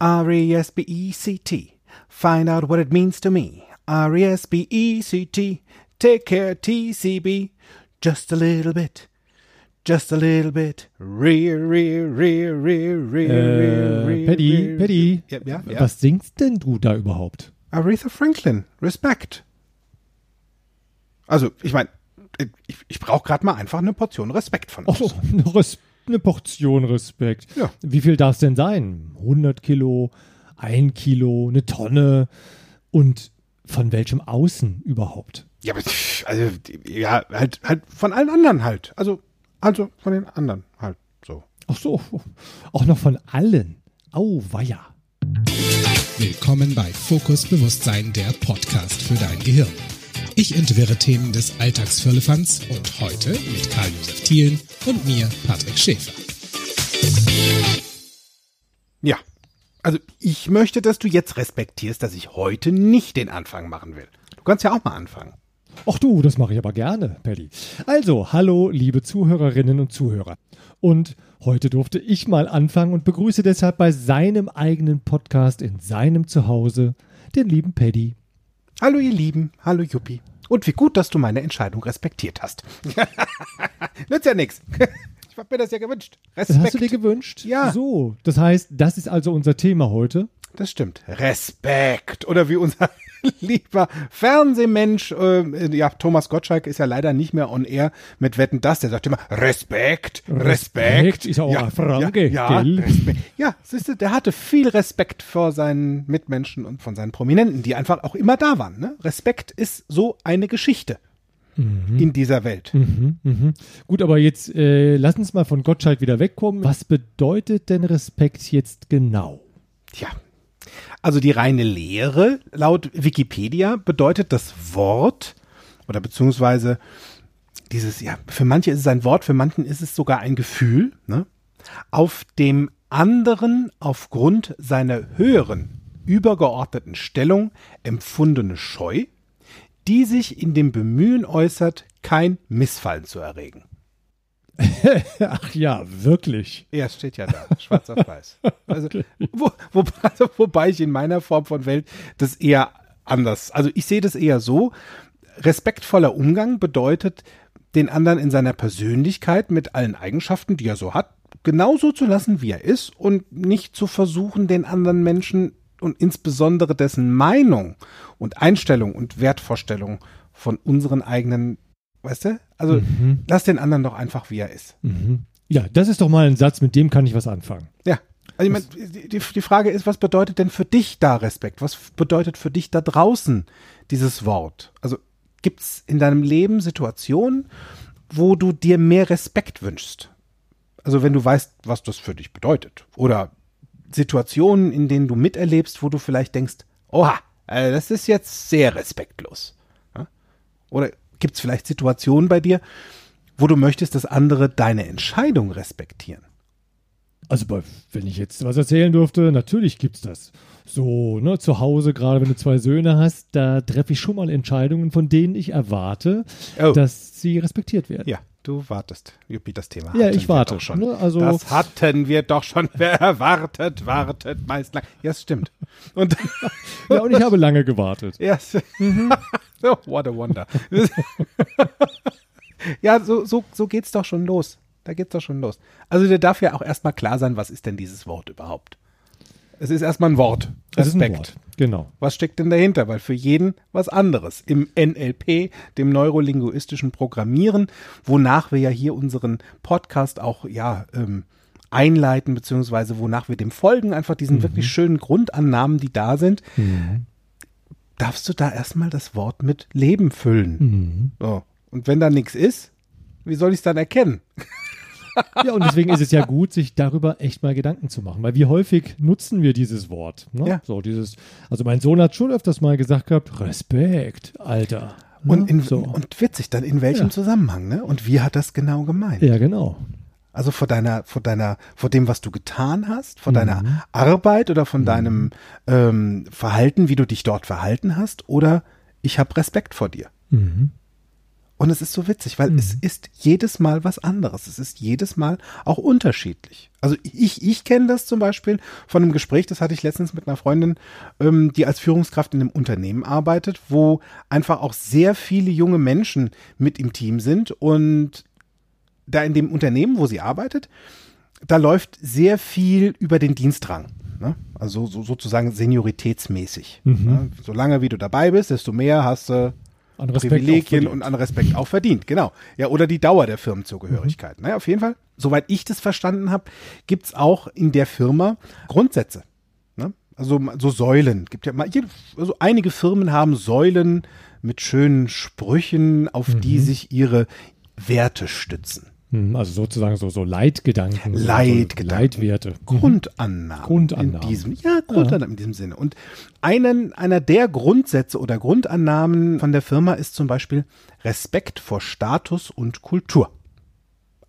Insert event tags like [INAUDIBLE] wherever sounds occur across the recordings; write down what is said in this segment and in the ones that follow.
R-E-S-B-E-C-T. Find out what it means to me. R-E-S-B-E-C-T. Take care, TCB. Just a little bit. Just a little bit. Rear, rear, rear, rear, rear, Äh, rear. Paddy. Paddy, Ja, ja, ja. was singst denn du da überhaupt? Aretha Franklin. Respekt. Also, ich meine, ich, ich brauche gerade mal einfach eine Portion Respekt von uns. so, [LAUGHS] eine, Res eine Portion Respekt. Ja. Wie viel darf es denn sein? 100 Kilo, ein Kilo, eine Tonne und von welchem Außen überhaupt? Ja, aber, also, ja, halt, halt von allen anderen halt. Also, also von den anderen halt so. Ach so, auch noch von allen. Auweia. Willkommen bei Fokus Bewusstsein, der Podcast für dein Gehirn. Ich entwirre Themen des Alltagsfirlefanz und heute mit Karl-Josef Thielen und mir, Patrick Schäfer. Ja. Also, ich möchte, dass du jetzt respektierst, dass ich heute nicht den Anfang machen will. Du kannst ja auch mal anfangen. Ach du, das mache ich aber gerne, Paddy. Also, hallo, liebe Zuhörerinnen und Zuhörer. Und heute durfte ich mal anfangen und begrüße deshalb bei seinem eigenen Podcast in seinem Zuhause den lieben Paddy. Hallo, ihr Lieben. Hallo, Juppie. Und wie gut, dass du meine Entscheidung respektiert hast. [LAUGHS] Nützt ja nix. [LAUGHS] Ich hab mir das ja gewünscht. Das Respekt. hast du dir gewünscht? Ja. So, das heißt, das ist also unser Thema heute. Das stimmt. Respekt. Oder wie unser [LAUGHS] lieber Fernsehmensch, äh, ja, Thomas Gottschalk ist ja leider nicht mehr on air mit Wetten das. Der sagt immer Respekt, Respekt. Respekt ist auch ja, ein Franke, ja, ja, ja, siehst du, der hatte viel Respekt vor seinen Mitmenschen und von seinen Prominenten, die einfach auch immer da waren. Ne? Respekt ist so eine Geschichte in dieser Welt. Mhm, mhm. Gut, aber jetzt äh, lass uns mal von Gottschalk wieder wegkommen. Was bedeutet denn Respekt jetzt genau? Tja. Also die reine Lehre laut Wikipedia bedeutet das Wort oder beziehungsweise dieses, ja, für manche ist es ein Wort, für manchen ist es sogar ein Gefühl, ne? auf dem anderen aufgrund seiner höheren, übergeordneten Stellung empfundene Scheu, die sich in dem Bemühen äußert, kein Missfallen zu erregen. [LAUGHS] Ach ja, wirklich. Ja, es steht ja da, schwarz auf weiß. [LAUGHS] Also, wo, wo, also, [LAUGHS] wobei ich in meiner Form von Welt das eher anders, also ich sehe das eher so, respektvoller Umgang bedeutet, den anderen in seiner Persönlichkeit mit allen Eigenschaften, die er so hat, genauso zu lassen, wie er ist und nicht zu versuchen, den anderen Menschen und insbesondere dessen Meinung und Einstellung und Wertvorstellung von unseren eigenen, weißt du? Also Mhm. lass den anderen doch einfach, wie er ist. Mhm. Ja, das ist doch mal ein Satz, mit dem kann ich was anfangen. Ja. Also ich meine, die, die Frage ist, was bedeutet denn für dich da Respekt? Was bedeutet für dich da draußen dieses Wort? Also gibt es in deinem Leben Situationen, wo du dir mehr Respekt wünschst? Also wenn du weißt, was das für dich bedeutet. Oder Situationen, in denen du miterlebst, wo du vielleicht denkst, oha, äh, das ist jetzt sehr respektlos. Oder gibt es vielleicht Situationen bei dir, wo du möchtest, dass andere deine Entscheidung respektieren? Also, wenn ich jetzt was erzählen dürfte, natürlich gibt's das. So, ne, zu Hause, gerade wenn du zwei Söhne hast, da treffe ich schon mal Entscheidungen, von denen ich erwarte, Oh. dass sie respektiert werden. Ja, du wartest. Juppie, das Thema Ja, ich warte, Doch schon. ne, also- das hatten wir doch schon. [LAUGHS] Wer wartet, wartet meist lang. Ja, das stimmt. Und [LAUGHS] Ja, und ich habe lange gewartet. [LAUGHS] ja, oh, [LAUGHS] what a wonder. [LAUGHS] ja, so, so, so geht's doch schon los. Da geht's doch schon los. Also dir darf ja auch erstmal klar sein, was ist denn dieses Wort überhaupt? Es ist erstmal ein Wort. Ist ein Respekt. Wort. Genau. Was steckt denn dahinter? Weil für jeden was anderes. Im NLP, dem neurolinguistischen Programmieren, wonach wir ja hier unseren Podcast auch ja ähm, einleiten, beziehungsweise wonach wir dem folgen, einfach diesen wirklich schönen Grundannahmen, die da sind, darfst du da erstmal das Wort mit Leben füllen. Mhm. So. Und wenn da nichts ist, wie soll ich es dann erkennen? [LAUGHS] Ja, und deswegen ist es ja gut, sich darüber echt mal Gedanken zu machen. Weil wie häufig nutzen wir dieses Wort? Ne? Ja. So, dieses, also mein Sohn hat schon öfters mal gesagt gehabt, Respekt, Alter. Ne? Und, in, so. und witzig, dann in welchem Ja. Zusammenhang, ne? Und wie hat das genau gemeint? ja, genau. Also vor deiner, vor deiner, vor dem, was du getan hast, Mhm. vor deiner Arbeit oder von deinem ähm, Verhalten, wie du dich dort verhalten hast, oder ich habe Respekt vor dir. Mhm. Und es ist so witzig, weil mhm. es ist jedes Mal was anderes. Es ist jedes Mal auch unterschiedlich. Also ich, ich kenne das zum Beispiel von einem Gespräch, das hatte ich letztens mit einer Freundin, ähm, die als Führungskraft in einem Unternehmen arbeitet, wo einfach auch sehr viele junge Menschen mit im Team sind. Und da in dem Unternehmen, wo sie arbeitet, da läuft sehr viel über den Dienstrang. Ne? Also so, sozusagen senioritätsmäßig. Mhm. Ne? Solange wie du dabei bist, desto mehr hast du an Privilegien und an Respekt auch verdient, genau. Ja, oder die Dauer der Firmenzugehörigkeit. Mhm. Naja, auf jeden Fall, soweit ich das verstanden habe, gibt es auch in der Firma Grundsätze. Ne? Also so Säulen. Gibt ja mal, also einige Firmen haben Säulen mit schönen Sprüchen, auf mhm. die sich ihre Werte stützen. Hm, also sozusagen so, so Leitgedanken. Leitgedanken. So Leitwerte. Mhm. Grundannahmen. Grundannahmen. In diesem, ja, Grundannahmen ja. in diesem Sinne. Und einen, einer der Grundsätze oder Grundannahmen von der Firma ist zum Beispiel Respekt vor Status und Kultur.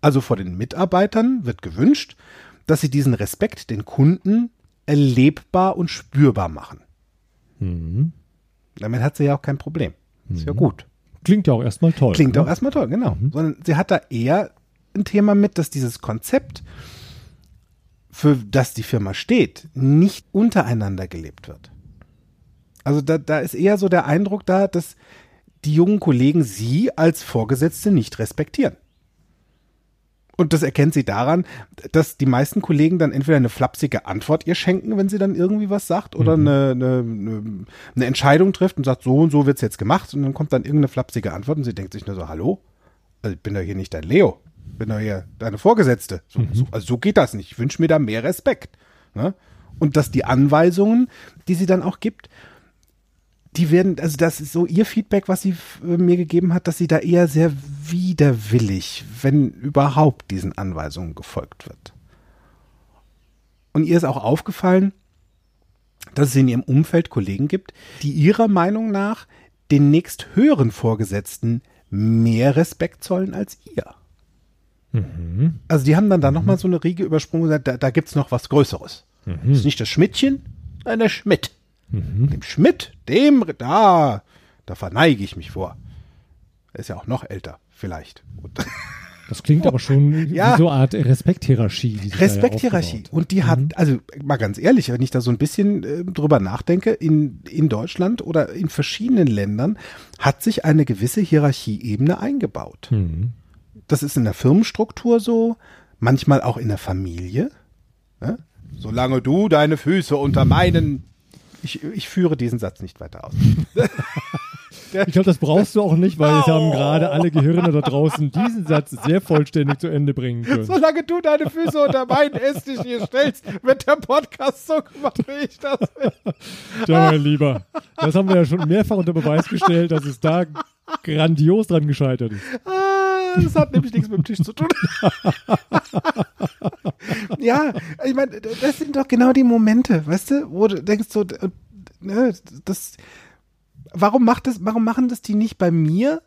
Also vor den Mitarbeitern wird gewünscht, dass sie diesen Respekt den Kunden erlebbar und spürbar machen. Mhm. Damit hat sie ja auch kein Problem. Ist mhm. ja gut. Klingt ja auch erstmal toll. Klingt ne? auch erstmal toll, genau. Mhm. Sondern sie hat da eher ein Thema mit, dass dieses Konzept, für das die Firma steht, nicht untereinander gelebt wird. Also da, da ist eher so der Eindruck da, dass die jungen Kollegen sie als Vorgesetzte nicht respektieren. Und das erkennt sie daran, dass die meisten Kollegen dann entweder eine flapsige Antwort ihr schenken, wenn sie dann irgendwie was sagt, oder mhm. eine, eine, eine, Entscheidung trifft und sagt, so und so wird es jetzt gemacht. Und dann kommt dann irgendeine flapsige Antwort und sie denkt sich nur so, hallo? Also ich bin doch hier nicht dein Leo bin doch hier deine Vorgesetzte. So, mhm. so, also so geht das nicht. Ich wünsche mir da mehr Respekt. Ne? Und dass die Anweisungen, die sie dann auch gibt, die werden, also das ist so ihr Feedback, was sie äh, mir gegeben hat, dass sie da eher sehr widerwillig, wenn überhaupt, diesen Anweisungen gefolgt wird. Und ihr ist auch aufgefallen, dass es in ihrem Umfeld Kollegen gibt, die ihrer Meinung nach den nächst höheren Vorgesetzten mehr Respekt zollen als ihr. Mhm. Also die haben dann da mhm. nochmal so eine Riege übersprungen und gesagt, da, da gibt es noch was Größeres. Mhm. Das ist nicht das Schmidtchen, sondern der Schmidt. Mhm. Dem Schmidt, dem, da, da verneige ich mich vor. Er ist ja auch noch älter, vielleicht. Und [LAUGHS] das klingt aber schon ja. wie so eine Art Respekthierarchie. Respekthierarchie. Und die hat, mhm. also mal ganz ehrlich, wenn ich da so ein bisschen äh, drüber nachdenke, in, in Deutschland oder in verschiedenen Ländern hat sich eine gewisse Hierarchieebene eingebaut. Mhm das ist in der Firmenstruktur so, manchmal auch in der Familie. Ja? Solange du deine Füße unter meinen. Ich, ich führe diesen Satz nicht weiter aus. [LAUGHS] Ich glaube, das brauchst du auch nicht, weil es haben gerade alle Gehirne da draußen diesen Satz sehr vollständig zu Ende bringen können. Solange du deine Füße unter meinen Esstisch hier stellst, wird der Podcast so gemacht, wie ich das will. Ja, mein Lieber, das haben wir ja schon mehrfach unter Beweis gestellt, dass es da grandios dran gescheitert ist. Das hat nämlich nichts mit dem Tisch zu tun. [LAUGHS] ja, ich meine, das sind doch genau die Momente, weißt du, wo du denkst so, ne, das, warum macht das, warum machen das die nicht bei mir?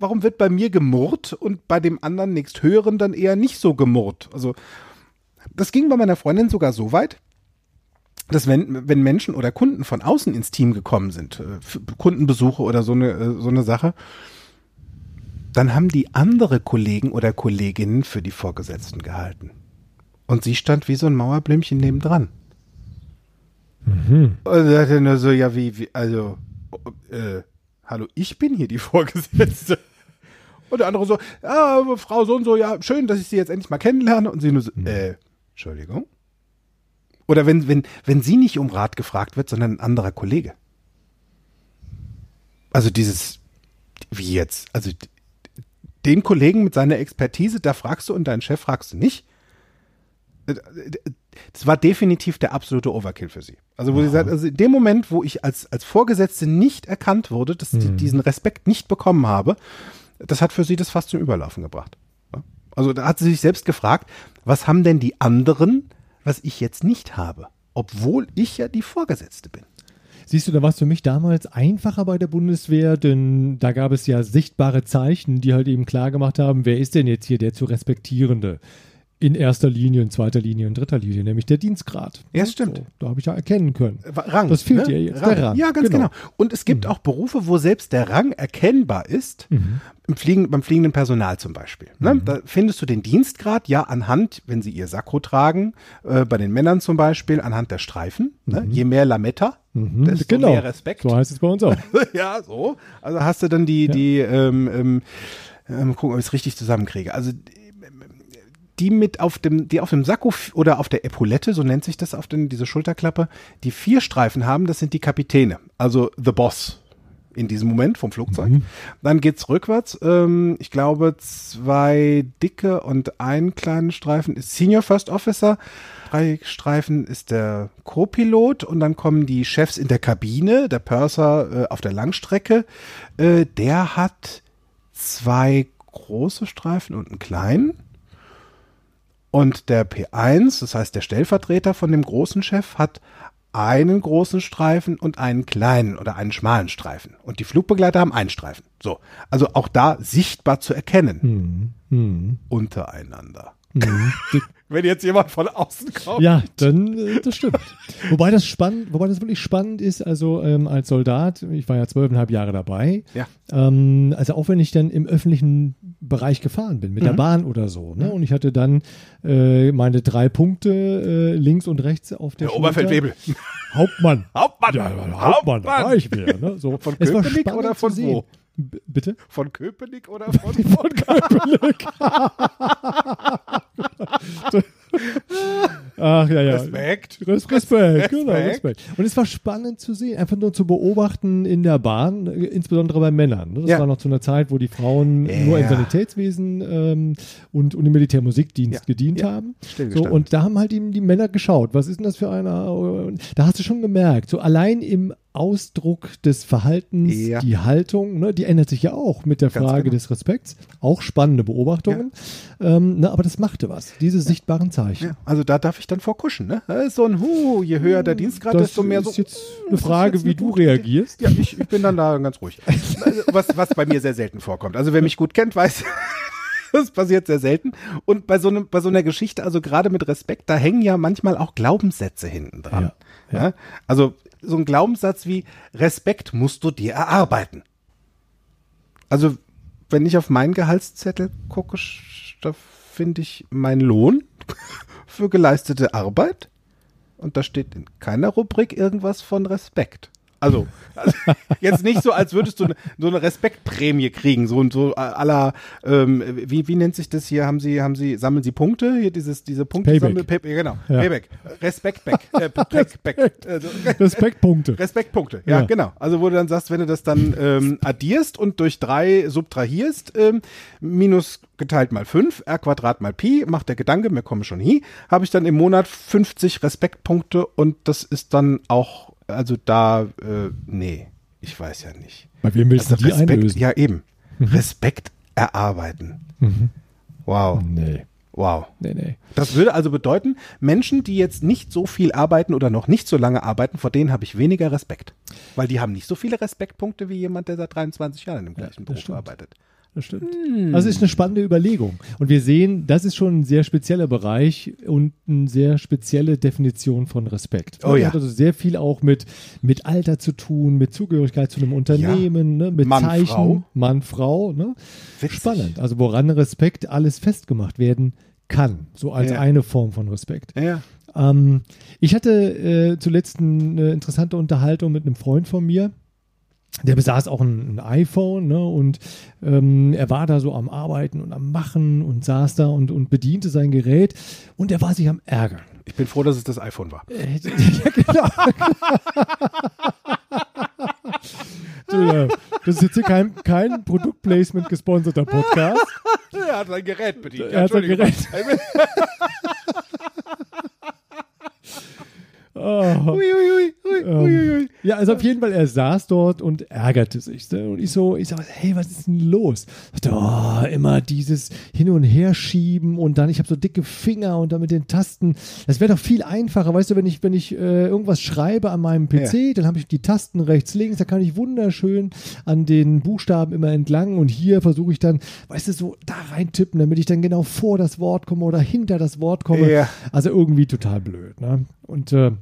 Warum wird bei mir gemurrt und bei dem anderen nächst höheren dann eher nicht so gemurrt? Also, das ging bei meiner Freundin sogar so weit, dass wenn, wenn Menschen oder Kunden von außen ins Team gekommen sind, äh, Kundenbesuche oder so eine, äh, so eine Sache, dann haben die andere Kollegen oder Kolleginnen für die Vorgesetzten gehalten. Und sie stand wie so ein Mauerblümchen nebendran. Mhm. Und sagte nur so, ja, wie, wie also, äh, hallo, ich bin hier die [LAUGHS] Vorgesetzte. Und der andere so, ja, Frau so und so, ja, schön, dass ich Sie jetzt endlich mal kennenlerne. Und sie nur so, mhm. äh, Entschuldigung. Oder wenn, wenn, wenn sie nicht um Rat gefragt wird, sondern ein anderer Kollege. Also dieses, wie jetzt? Also den Kollegen mit seiner Expertise, da fragst du und deinen Chef fragst du nicht. Das war definitiv der absolute Overkill für sie. Also, wo ja. sie sagt, also in dem Moment, wo ich als, als Vorgesetzte nicht erkannt wurde, dass ich mhm. diesen Respekt nicht bekommen habe, das hat für sie das fast zum Überlaufen gebracht. Also, da hat sie sich selbst gefragt, was haben denn die anderen was ich jetzt nicht habe, obwohl ich ja die Vorgesetzte bin. Siehst du, da war es für mich damals einfacher bei der Bundeswehr, denn da gab es ja sichtbare Zeichen, die halt eben klar gemacht haben, wer ist denn jetzt hier der zu respektierende. In erster Linie, in zweiter Linie, in dritter Linie, nämlich der Dienstgrad. Ja, stimmt. So, da habe ich ja erkennen können. Rang. Das fehlt ne? dir jetzt, Rang. der Rang. Ja, ganz Genau. genau. Und es gibt auch Berufe, wo selbst der Rang erkennbar ist. Mhm. Im Fliegen, beim fliegenden Personal zum Beispiel. Ne? Da findest du den Dienstgrad ja anhand, wenn sie ihr Sakko tragen, äh, bei den Männern zum Beispiel, anhand der Streifen. Ne? Je mehr Lametta, desto genau. mehr Respekt. So heißt es bei uns auch. [LAUGHS] ja, so. Also hast du dann die, die, ähm, ähm, ähm, gucken, ob ich es richtig zusammenkriege. Also die mit auf dem, die auf dem Sakko oder auf der Epaulette, so nennt sich das auf den, diese Schulterklappe, die vier Streifen haben, das sind die Kapitäne. Also the boss in diesem Moment vom Flugzeug. Dann geht's rückwärts. Ähm, ich glaube, zwei dicke und einen kleinen Streifen ist Senior First Officer. Drei Streifen ist der Co-Pilot und dann kommen die Chefs in der Kabine, der Purser äh, auf der Langstrecke. Äh, der hat zwei große Streifen und einen kleinen. Und der P1, das heißt der Stellvertreter von dem großen Chef, hat einen großen Streifen und einen kleinen oder einen schmalen Streifen. Und die Flugbegleiter haben einen Streifen. So. Also auch da sichtbar zu erkennen. Hm. Untereinander. [LAUGHS] Wenn jetzt jemand von außen kommt. Ja, dann äh, das stimmt. wobei das spannend, wobei das wirklich spannend ist, also ähm, als Soldat, ich war ja zwölfeinhalb Jahre dabei, Ja. ähm, also auch wenn ich dann im öffentlichen Bereich gefahren bin, mit Mhm. der Bahn oder so, ne? Und ich hatte dann äh, meine drei Punkte äh, links und rechts auf der Der. Oberfeldwebel. Hauptmann. [LAUGHS] Hauptmann. Ja, Hauptmann, da war ich wieder. Ne? So. Von Köpenick oder von wo? B bitte? Von Köpenick oder [LAUGHS] von, Von Köpenick. [LAUGHS] [LAUGHS] Ach ja, ja. Respekt. Res Respekt, genau, Respekt. Und es war spannend zu sehen, einfach nur zu beobachten in der Bahn, äh, insbesondere bei Männern. ne? Das Ja. war noch zu einer Zeit, wo die Frauen nur im Ja. Sanitätswesen ähm, und, und im Militärmusikdienst Ja. gedient Ja. haben. So, und da haben halt eben die Männer geschaut, was ist denn das für einer? Und Da hast du schon gemerkt, so allein im Ausdruck des Verhaltens, Ja. die Haltung, ne, die ändert sich ja auch mit der Ganz Frage genau. des Respekts. Auch spannende Beobachtungen. Ähm, ne, aber das machte was, diese sichtbaren Zeichen. Ja, also da darf ich dann vorkuschen, ne? Das ist so ein Hu, je höher der Dienstgrad, Das desto mehr so. ist jetzt "Hm, eine das Frage, jetzt wie du gute Idee." reagierst. Ja, ich, ich bin dann da ganz ruhig. Also, was, was bei mir sehr selten vorkommt. Also wer mich gut kennt, weiß, [LAUGHS] das passiert sehr selten. Und bei so, einem, bei so einer Geschichte, also gerade mit Respekt, da hängen ja manchmal auch Glaubenssätze hinten dran. Ja, Ja, Also so ein Glaubenssatz wie Respekt musst du dir erarbeiten. Also wenn ich auf meinen Gehaltszettel gucke, da finde ich meinen Lohn [LAUGHS] für geleistete Arbeit und da steht in keiner Rubrik irgendwas von Respekt. Also, also [LAUGHS] jetzt nicht so, als würdest du ne, so eine Respektprämie kriegen, so und so aller, ähm, wie, wie nennt sich das hier? Haben Sie, haben Sie, sammeln Sie Punkte? Hier dieses, diese Punkte Payback. sammeln, Pay, genau, Ja. Payback, Respektback, äh, back, äh, [LAUGHS] Respektpunkte. [LAUGHS] Respektpunkte, ja, Ja. genau. Also wo du dann sagst, wenn du das dann ähm, addierst und durch drei subtrahierst, ähm, minus geteilt mal fünf, r Quadrat mal Pi, macht der Gedanke, mir komme schon hi, habe ich dann im Monat 50 Respektpunkte und das ist dann auch, also da, äh, nee, ich weiß ja nicht. Bei wem willst Also du die Respekt, einlösen? ja eben, Respekt erarbeiten. Wow, Nee, wow. nee, nee. Das würde also bedeuten, Menschen, die jetzt nicht so viel arbeiten oder noch nicht so lange arbeiten, vor denen habe ich weniger Respekt. Weil die haben nicht so viele Respektpunkte wie jemand, der seit 23 Jahren im gleichen Beruf stimmt. arbeitet. Das stimmt. Also es ist eine spannende Überlegung. Und wir sehen, das ist schon ein sehr spezieller Bereich und eine sehr spezielle Definition von Respekt. Oh ja. hat also sehr viel auch mit, mit Alter zu tun, mit Zugehörigkeit zu einem Unternehmen, ne, mit Mann, Zeichen, Frau. Mann, Frau. Ne? Witzig. Spannend. Also woran Respekt alles festgemacht werden kann. So als Ja. eine Form von Respekt. Ja. Ähm, ich hatte äh, zuletzt eine interessante Unterhaltung mit einem Freund von mir. Der besaß auch ein, ein iPhone ne, und ähm, er war da so am Arbeiten und am Machen und saß da und, und bediente sein Gerät und er war sich am Ärgern. Ich bin froh, dass es das iPhone war. Äh, [LAUGHS] ja, genau. [LAUGHS] Das ist jetzt hier kein, kein Produktplacement gesponserter Podcast. [LAUGHS] Er hat sein Gerät bedient. Er hat sein Gerät. Oh. Ui, ui, ui. Ähm, ja, also auf jeden Fall, er saß dort und ärgerte sich. Ne? Und ich so, ich sag, hey, was ist denn los? Ich dachte, oh, immer dieses Hin- und Herschieben und dann, ich habe so dicke Finger und dann mit den Tasten. Das wäre doch viel einfacher, weißt du, wenn ich, wenn ich äh, irgendwas schreibe an meinem PC, ja. dann habe ich die Tasten rechts, links, da kann ich wunderschön an den Buchstaben immer entlang und hier versuche ich dann, weißt du, so da reintippen, damit ich dann genau vor das Wort komme oder hinter das Wort komme. Ja. Also irgendwie total blöd. Ne? Und äh,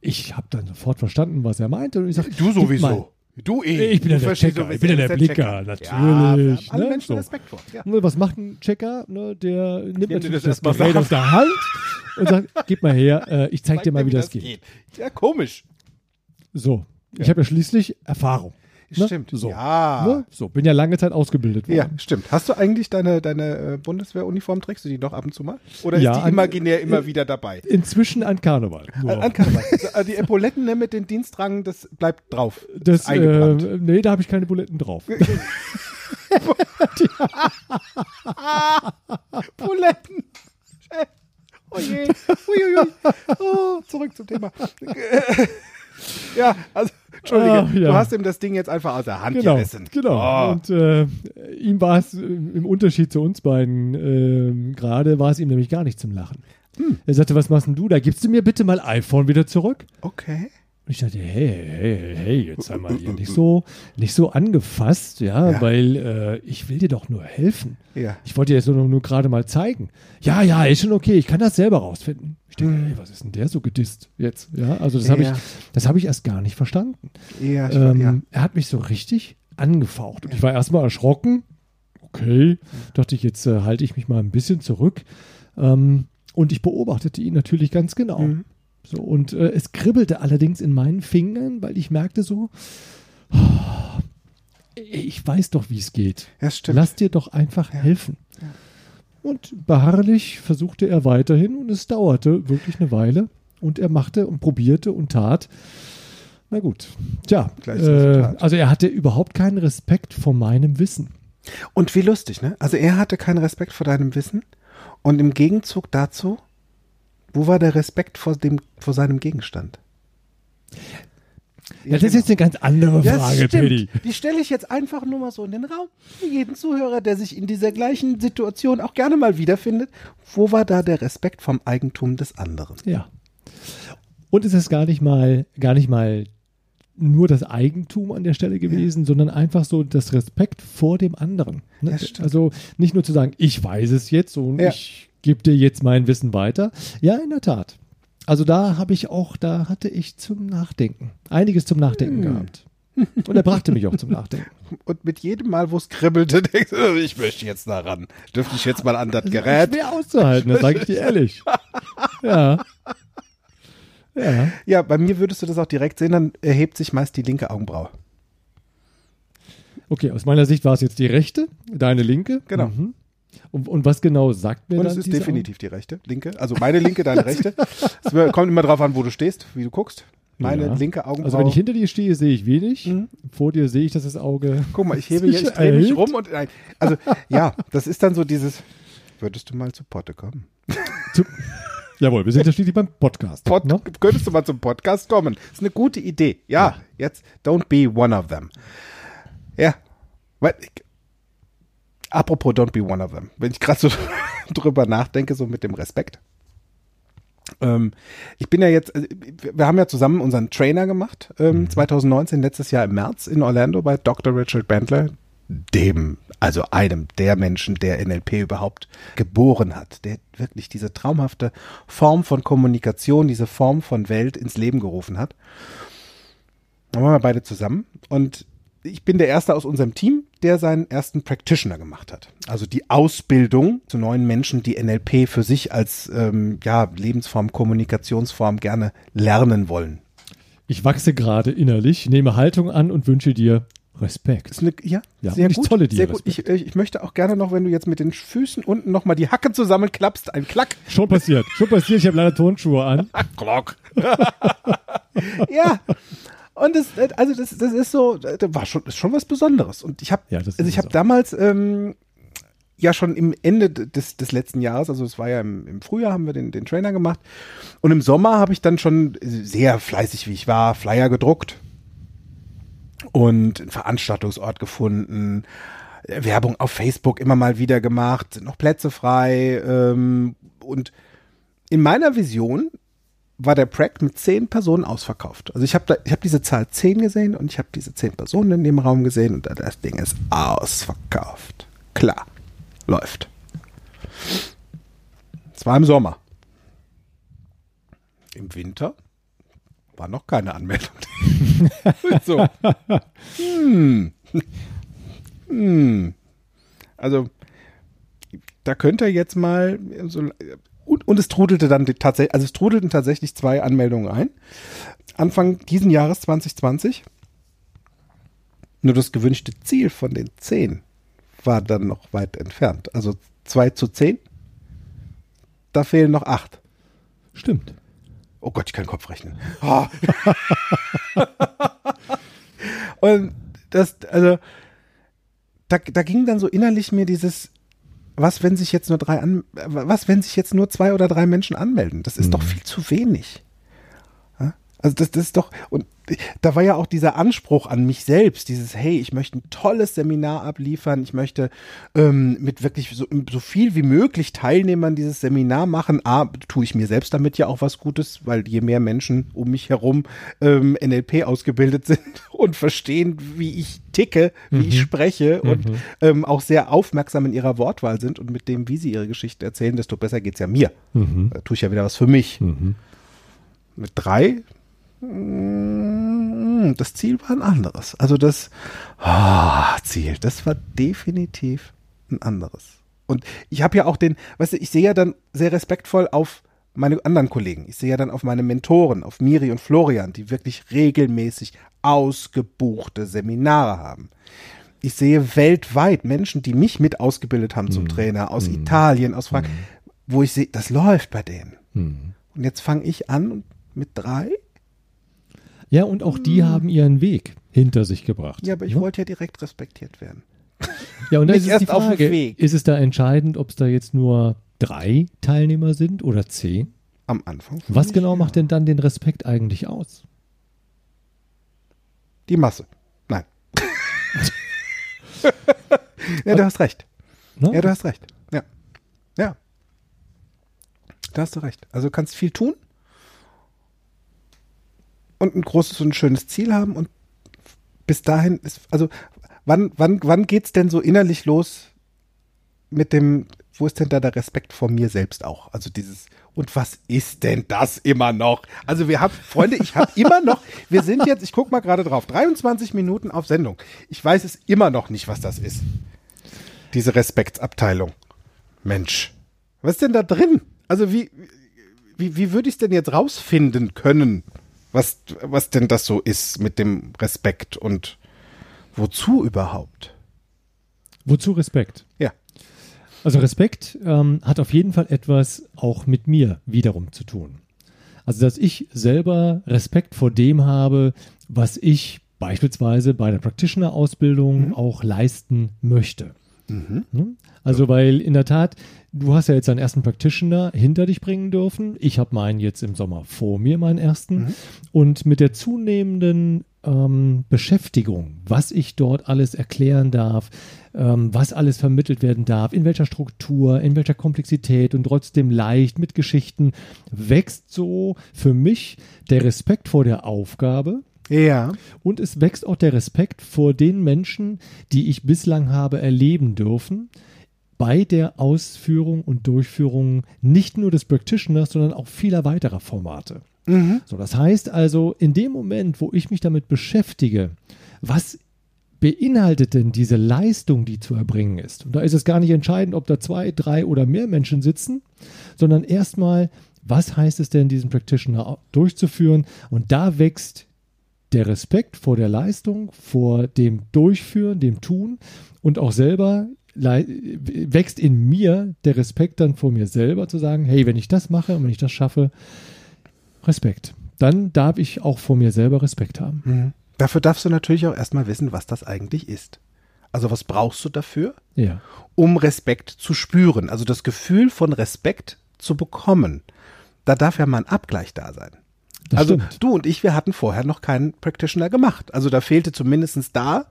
ich habe dann sofort verstanden, was er meinte. Und ich sag, du sowieso. Du eh. Ich bin ja der Checker, ich bin ja der Blicker, natürlich. Ja, alle ne? Menschen so. Respekt vor. Ja. Was macht ein Checker? Ne, der nimmt natürlich das, das Gerät aus der Hand und sagt, gib mal her, äh, ich zeig, zeig dir mal, wie das, das geht. geht. Ja, komisch. So, ja. ich habe ja schließlich Erfahrung. Ne? Stimmt. So. Ja. Ne? So, bin ja lange Zeit ausgebildet worden. Ja, stimmt. Hast du eigentlich deine, deine äh, Bundeswehruniform, trägst du die noch ab und zu mal? Oder ja, ist die imaginär an, immer in, wieder dabei? Inzwischen an Karneval. So. An, an, Karneval. [LAUGHS] Also die Epauletten ne, mit den Dienstrangen, das bleibt drauf. Das, das äh, nee, da habe ich keine Buletten drauf. [LAUGHS] Buletten. Oh je. Uiuiui. Oh, zurück zum Thema. [LAUGHS] ja, also Entschuldige, ah, ja. du hast ihm das Ding jetzt einfach aus der Hand genau, gerissen. Genau. Oh. Und äh, ihm war es im Unterschied zu uns beiden äh, gerade, war es ihm nämlich gar nicht zum Lachen. Hm. Er sagte, was machst denn du da? Gibst du mir bitte mal iPhone wieder zurück? Okay. Und ich dachte, hey, hey, hey, jetzt sei mal hier nicht so, nicht so angefasst, ja, ja. weil äh, ich will dir doch nur helfen. Ja. Ich wollte dir jetzt nur, nur gerade mal zeigen. Ja, ja, ist schon okay, ich kann das selber rausfinden. Ich denke, hey, was ist denn der so gedisst jetzt? Ja, also das habe ich, das habe ich erst gar nicht verstanden. Ja, ich ähm, ja. Er hat mich so richtig angefaucht und ich war erstmal erschrocken. Okay, dachte ich, jetzt äh, halte ich mich mal ein bisschen zurück. Ähm, und ich beobachtete ihn natürlich ganz genau. Mhm. So, und äh, es kribbelte allerdings in meinen Fingern, weil ich merkte so, oh, ich weiß doch, wie es geht. Ja. Lass dir doch einfach ja. helfen. Ja. Und beharrlich versuchte er weiterhin und es dauerte wirklich eine Weile. Und er machte und probierte und tat. Na gut. Tja, äh, also er hatte überhaupt keinen Respekt vor meinem Wissen. Und wie lustig, ne? Also er hatte keinen Respekt vor deinem Wissen. Und im Gegenzug dazu wo war der Respekt vor, dem, vor seinem Gegenstand? Ja, das ist jetzt eine ganz andere Frage, Teddy. Die stelle ich jetzt einfach nur mal so in den Raum. Für jeden Zuhörer, der sich in dieser gleichen Situation auch gerne mal wiederfindet. Wo war da der Respekt vom Eigentum des anderen? Ja. Und es ist gar nicht mal, gar nicht mal nur das Eigentum an der Stelle gewesen, ja. sondern einfach so das Respekt vor dem anderen. Ne? also nicht nur zu sagen, ich weiß es jetzt und ja. ich gebe dir jetzt mein Wissen weiter. Ja, in der Tat. Also da habe ich auch, da hatte ich zum Nachdenken, einiges zum Nachdenken hm. gehabt. Und er brachte mich auch zum Nachdenken. [LAUGHS] Und mit jedem Mal, wo es kribbelte, denkst du, ich möchte jetzt da ran. Dürfte ich jetzt mal an das, das Gerät? Schwer auszuhalten, das sage ich dir ehrlich. [LAUGHS] Ja. Ja. Ja, bei mir würdest du das auch direkt sehen, dann erhebt sich meist die linke Augenbraue. Okay, aus meiner Sicht war es jetzt die rechte, deine linke. Genau. Mhm. Und, und, was genau sagt mir und das? Es ist definitiv die rechte, linke. Also meine linke, deine [LAUGHS] rechte. Es kommt immer drauf an, wo du stehst, wie du guckst. Meine ja. linke Augenbraue. Also wenn ich hinter dir stehe, sehe ich wenig. Mhm. Vor dir sehe ich, dass das Auge. Guck mal, ich hebe hier, ich [LAUGHS] drehe mich rum und nein. Also ja, das ist dann so dieses. Würdest du mal zu Potte kommen? Zu, jawohl, wir sind ja schließlich beim Podcast. Pod, ne? Könntest du mal zum Podcast kommen? Das ist eine gute Idee. Ja, ja. jetzt don't be one of them. Ja, weil Apropos Don't Be One of Them. Wenn ich gerade so [LAUGHS] drüber nachdenke, so mit dem Respekt. Ähm, ich bin ja jetzt, äh, wir haben ja zusammen unseren Trainer gemacht, ähm, mhm. 2019, letztes Jahr im März in Orlando bei Dr. Richard Bandler, dem, also einem der Menschen, der NLP überhaupt geboren hat, der wirklich diese traumhafte Form von Kommunikation, diese Form von Welt ins Leben gerufen hat. Da waren wir beide zusammen und ich bin der Erste aus unserem Team, der seinen ersten Practitioner gemacht hat. Also die Ausbildung zu neuen Menschen, die NLP für sich als ähm, ja, Lebensform, Kommunikationsform gerne lernen wollen. Ich wachse gerade innerlich, nehme Haltung an und wünsche dir Respekt. Eine, ja, ja, sehr gut. Tolle dir sehr gut. Ich, äh, ich, möchte auch gerne noch, wenn du jetzt mit den Füßen unten nochmal die Hacke zusammenklappst, ein Klack. Schon passiert, schon passiert. Ich habe leider Turnschuhe an. [LAUGHS] Glock. [LAUGHS] ja, und das, also das, das ist so, das war schon, ist schon was Besonderes. Und ich habe, ja, also ich habe damals, ähm, ja schon im Ende des, des letzten Jahres, also es war ja im, im Frühjahr, haben wir den, den Trainer gemacht. Und im Sommer habe ich dann schon sehr fleißig, wie ich war, Flyer gedruckt und einen Veranstaltungsort gefunden, Werbung auf Facebook immer mal wieder gemacht, sind noch Plätze frei. Ähm, und in meiner Vision war der Prack mit zehn Personen ausverkauft. Also ich habe hab diese Zahl zehn gesehen und ich habe diese zehn Personen in dem Raum gesehen und das Ding ist ausverkauft. Klar, läuft. Es war im Sommer. Im Winter war noch keine Anmeldung. [LAUGHS] so. Hm. Hm. Also, da könnte er jetzt mal so, und, und es trudelte dann tatsächlich, also es trudelten tatsächlich zwei Anmeldungen ein. Anfang diesen Jahres 2020. Nur das gewünschte Ziel von den zehn war dann noch weit entfernt. Also zwei zu zehn. Da fehlen noch acht. Stimmt. Oh Gott, ich kann Kopf rechnen. Oh. [LAUGHS] und das, also, da, da ging dann so innerlich mir dieses, was, wenn sich jetzt nur drei an, was, wenn sich jetzt nur zwei oder drei Menschen anmelden? Das ist mhm. doch viel zu wenig. Also das, das ist doch, und da war ja auch dieser Anspruch an mich selbst, dieses, hey, ich möchte ein tolles Seminar abliefern, ich möchte ähm, mit wirklich so, so viel wie möglich Teilnehmern dieses Seminar machen. A, tue ich mir selbst damit ja auch was Gutes, weil je mehr Menschen um mich herum ähm, NLP ausgebildet [LAUGHS] sind und verstehen, wie ich ticke, wie mhm. ich spreche mhm. und ähm, auch sehr aufmerksam in ihrer Wortwahl sind und mit dem, wie sie ihre Geschichte erzählen, desto besser geht es ja mir. Mhm. Da tue ich ja wieder was für mich. Mhm. Mit drei das Ziel war ein anderes. Also das oh, Ziel, das war definitiv ein anderes. Und ich habe ja auch den, weißt du, ich sehe ja dann sehr respektvoll auf meine anderen Kollegen. Ich sehe ja dann auf meine Mentoren, auf Miri und Florian, die wirklich regelmäßig ausgebuchte Seminare haben. Ich sehe weltweit Menschen, die mich mit ausgebildet haben zum mm. Trainer, aus mm. Italien, aus Frankreich, mm. wo ich sehe, das läuft bei denen. Mhm. Und jetzt fange ich an mit drei ja, und auch die hm. haben ihren Weg hinter sich gebracht. Ja, aber ich ne? wollte ja direkt respektiert werden. Ja, und [LAUGHS] dann ist die Frage, ist es da entscheidend, ob es da jetzt nur drei Teilnehmer sind oder zehn? Am Anfang. Was genau ja. macht denn dann den Respekt eigentlich aus? Die Masse. Nein. [LAUGHS] ja, du hast recht. No? Ja, du hast recht. Ja. Ja. Da hast du recht. Also du kannst viel tun und ein großes und schönes Ziel haben und bis dahin ist, also wann, wann, wann geht's denn so innerlich los mit dem, wo ist denn da der Respekt vor mir selbst auch? Also dieses, und was ist denn das immer noch? Also wir haben, Freunde, ich habe immer noch, wir sind jetzt, ich guck mal gerade drauf, 23 Minuten auf Sendung. Ich weiß es immer noch nicht, was das ist. Diese Respektsabteilung. Mensch, was ist denn da drin? Also wie, wie, wie würde ich es denn jetzt rausfinden können? Was, was denn das so ist mit dem Respekt und wozu überhaupt? Wozu Respekt? Ja. Also Respekt ähm, hat auf jeden Fall etwas auch mit mir wiederum zu tun. Also dass ich selber Respekt vor dem habe, was ich beispielsweise bei der Practitioner-Ausbildung mhm. auch leisten möchte. Mhm. Hm? Also, weil in der Tat, du hast ja jetzt deinen ersten Practitioner hinter dich bringen dürfen. Ich habe meinen jetzt im Sommer vor mir, meinen ersten. Mhm. Und mit der zunehmenden ähm, Beschäftigung, was ich dort alles erklären darf, ähm, was alles vermittelt werden darf, in welcher Struktur, in welcher Komplexität und trotzdem leicht mit Geschichten, wächst so für mich der Respekt vor der Aufgabe ja. Und es wächst auch der Respekt vor den Menschen, die ich bislang habe erleben dürfen, bei der Ausführung und Durchführung nicht nur des Practitioners, sondern auch vieler weiterer Formate. Mhm. So, das heißt also, in dem Moment, wo ich mich damit beschäftige, was beinhaltet denn diese Leistung, die zu erbringen ist? Und da ist es gar nicht entscheidend, ob da zwei, drei oder mehr Menschen sitzen, sondern erstmal, was heißt es denn, diesen Practitioner durchzuführen? Und da wächst der Respekt vor der Leistung, vor dem Durchführen, dem Tun und auch selber wächst in mir der Respekt dann vor mir selber zu sagen, hey, wenn ich das mache und wenn ich das schaffe, Respekt. Dann darf ich auch vor mir selber Respekt haben. Mhm. Dafür darfst du natürlich auch erstmal wissen, was das eigentlich ist. Also was brauchst du dafür? Ja. um Respekt zu spüren, also das Gefühl von Respekt zu bekommen. Da darf ja mal ein Abgleich da sein. Das also stimmt. du und ich, wir hatten vorher noch keinen Practitioner gemacht. Also da fehlte zumindestens da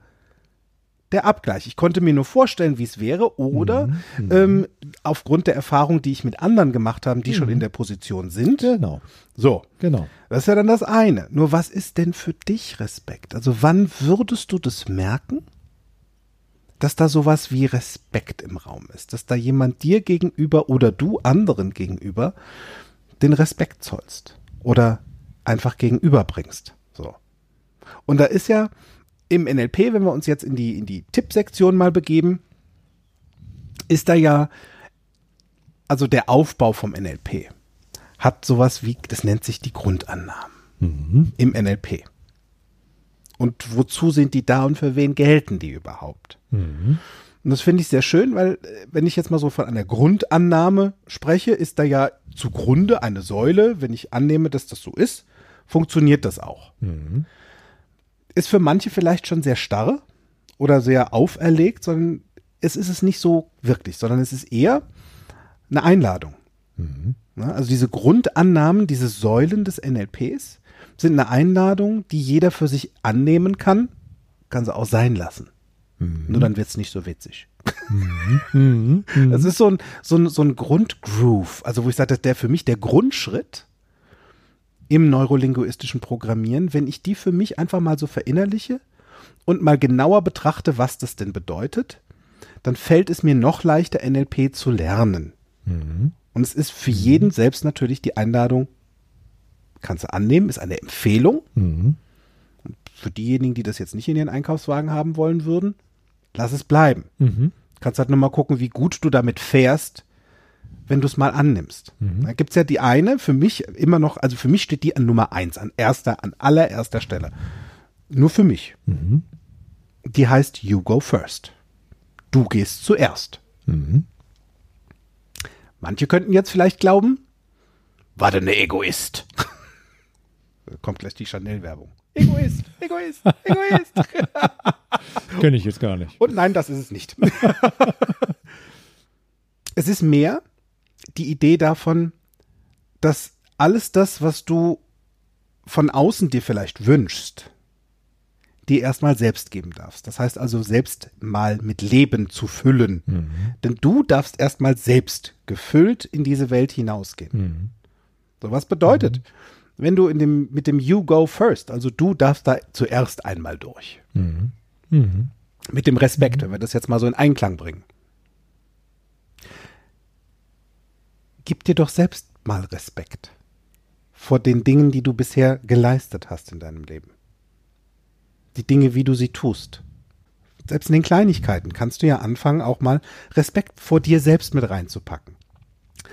der Abgleich. Ich konnte mir nur vorstellen, wie es wäre, oder Mhm. ähm, aufgrund der Erfahrung, die ich mit anderen gemacht habe, die schon in der Position sind. Genau. So, Genau. das ist ja dann das eine. Nur was ist denn für dich Respekt? Also wann würdest du das merken, dass da sowas wie Respekt im Raum ist? Dass da jemand dir gegenüber oder du anderen gegenüber den Respekt zollst oder einfach gegenüberbringst. So. Und da ist ja im NLP, wenn wir uns jetzt in die, in die Tippsektion mal begeben, ist da ja, also der Aufbau vom NLP hat sowas wie, das nennt sich die Grundannahmen im NLP. Und wozu sind die da und für wen gelten die überhaupt? Und das finde ich sehr schön, weil äh, wenn ich jetzt mal so von einer Grundannahme spreche, ist da ja zugrunde eine Säule. Wenn ich annehme, dass das so ist, funktioniert das auch. Ist für manche vielleicht schon sehr starr oder sehr auferlegt, sondern es ist es nicht so wirklich, sondern es ist eher eine Einladung. Ja, also diese Grundannahmen, diese Säulen des NLPs sind eine Einladung, die jeder für sich annehmen kann, kann sie auch sein lassen. Nur dann wird es nicht so witzig. [LAUGHS] Das ist so ein, so ein, so ein Grundgroove, also wo ich sage, der für mich der Grundschritt im neurolinguistischen Programmieren, wenn ich die für mich einfach mal so verinnerliche und mal genauer betrachte, was das denn bedeutet, dann fällt es mir noch leichter, NLP zu lernen. Und es ist für jeden selbst natürlich die Einladung, kannst du annehmen, ist eine Empfehlung. Und für diejenigen, die das jetzt nicht in ihren Einkaufswagen haben wollen würden, lass es bleiben. Kannst halt nur mal gucken, wie gut du damit fährst, wenn du es mal annimmst. Da gibt's ja die eine, für mich immer noch, also für mich steht die an Nummer eins, an erster, an allererster Stelle. Nur für mich. Die heißt You Go First. Du gehst zuerst. Manche könnten jetzt vielleicht glauben, war denn der Egoist? Da [LAUGHS] kommt gleich die Chanel-Werbung. Egoist, Egoist, Egoist. [LAUGHS] Kenne ich jetzt gar nicht. Und nein, das ist es nicht. [LAUGHS] es ist mehr die Idee davon, dass alles das, was du von außen dir vielleicht wünschst, dir erstmal selbst geben darfst. Das heißt also selbst mal mit Leben zu füllen. Denn du darfst erstmal selbst gefüllt in diese Welt hinausgehen. So was bedeutet, wenn du in dem, mit dem You Go First, also du darfst da zuerst einmal durch. Mit dem Respekt, wenn wir das jetzt mal so in Einklang bringen. Gib dir doch selbst mal Respekt vor den Dingen, die du bisher geleistet hast in deinem Leben. Die Dinge, wie du sie tust. Selbst in den Kleinigkeiten kannst du ja anfangen, auch mal Respekt vor dir selbst mit reinzupacken.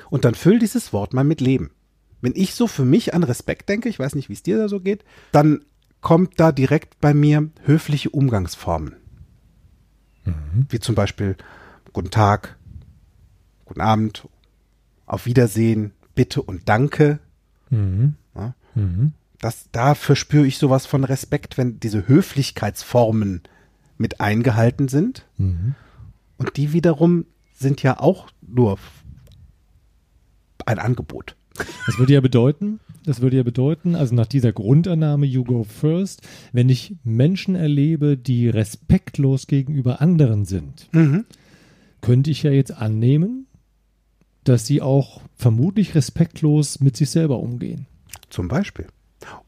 Und dann füll dieses Wort mal mit Leben. Wenn ich so für mich an Respekt denke, ich weiß nicht, wie es dir da so geht, dann kommt da direkt bei mir höfliche Umgangsformen. Wie zum Beispiel Guten Tag, Guten Abend, Auf Wiedersehen, Bitte und Danke. Ja. Das, da verspüre ich sowas von Respekt, wenn diese Höflichkeitsformen mit eingehalten sind. Und die wiederum sind ja auch nur ein Angebot. Das würde ja bedeuten, das würde ja bedeuten, also nach dieser Grundannahme You Go First, wenn ich Menschen erlebe, die respektlos gegenüber anderen sind, könnte ich ja jetzt annehmen, dass sie auch vermutlich respektlos mit sich selber umgehen. Zum Beispiel.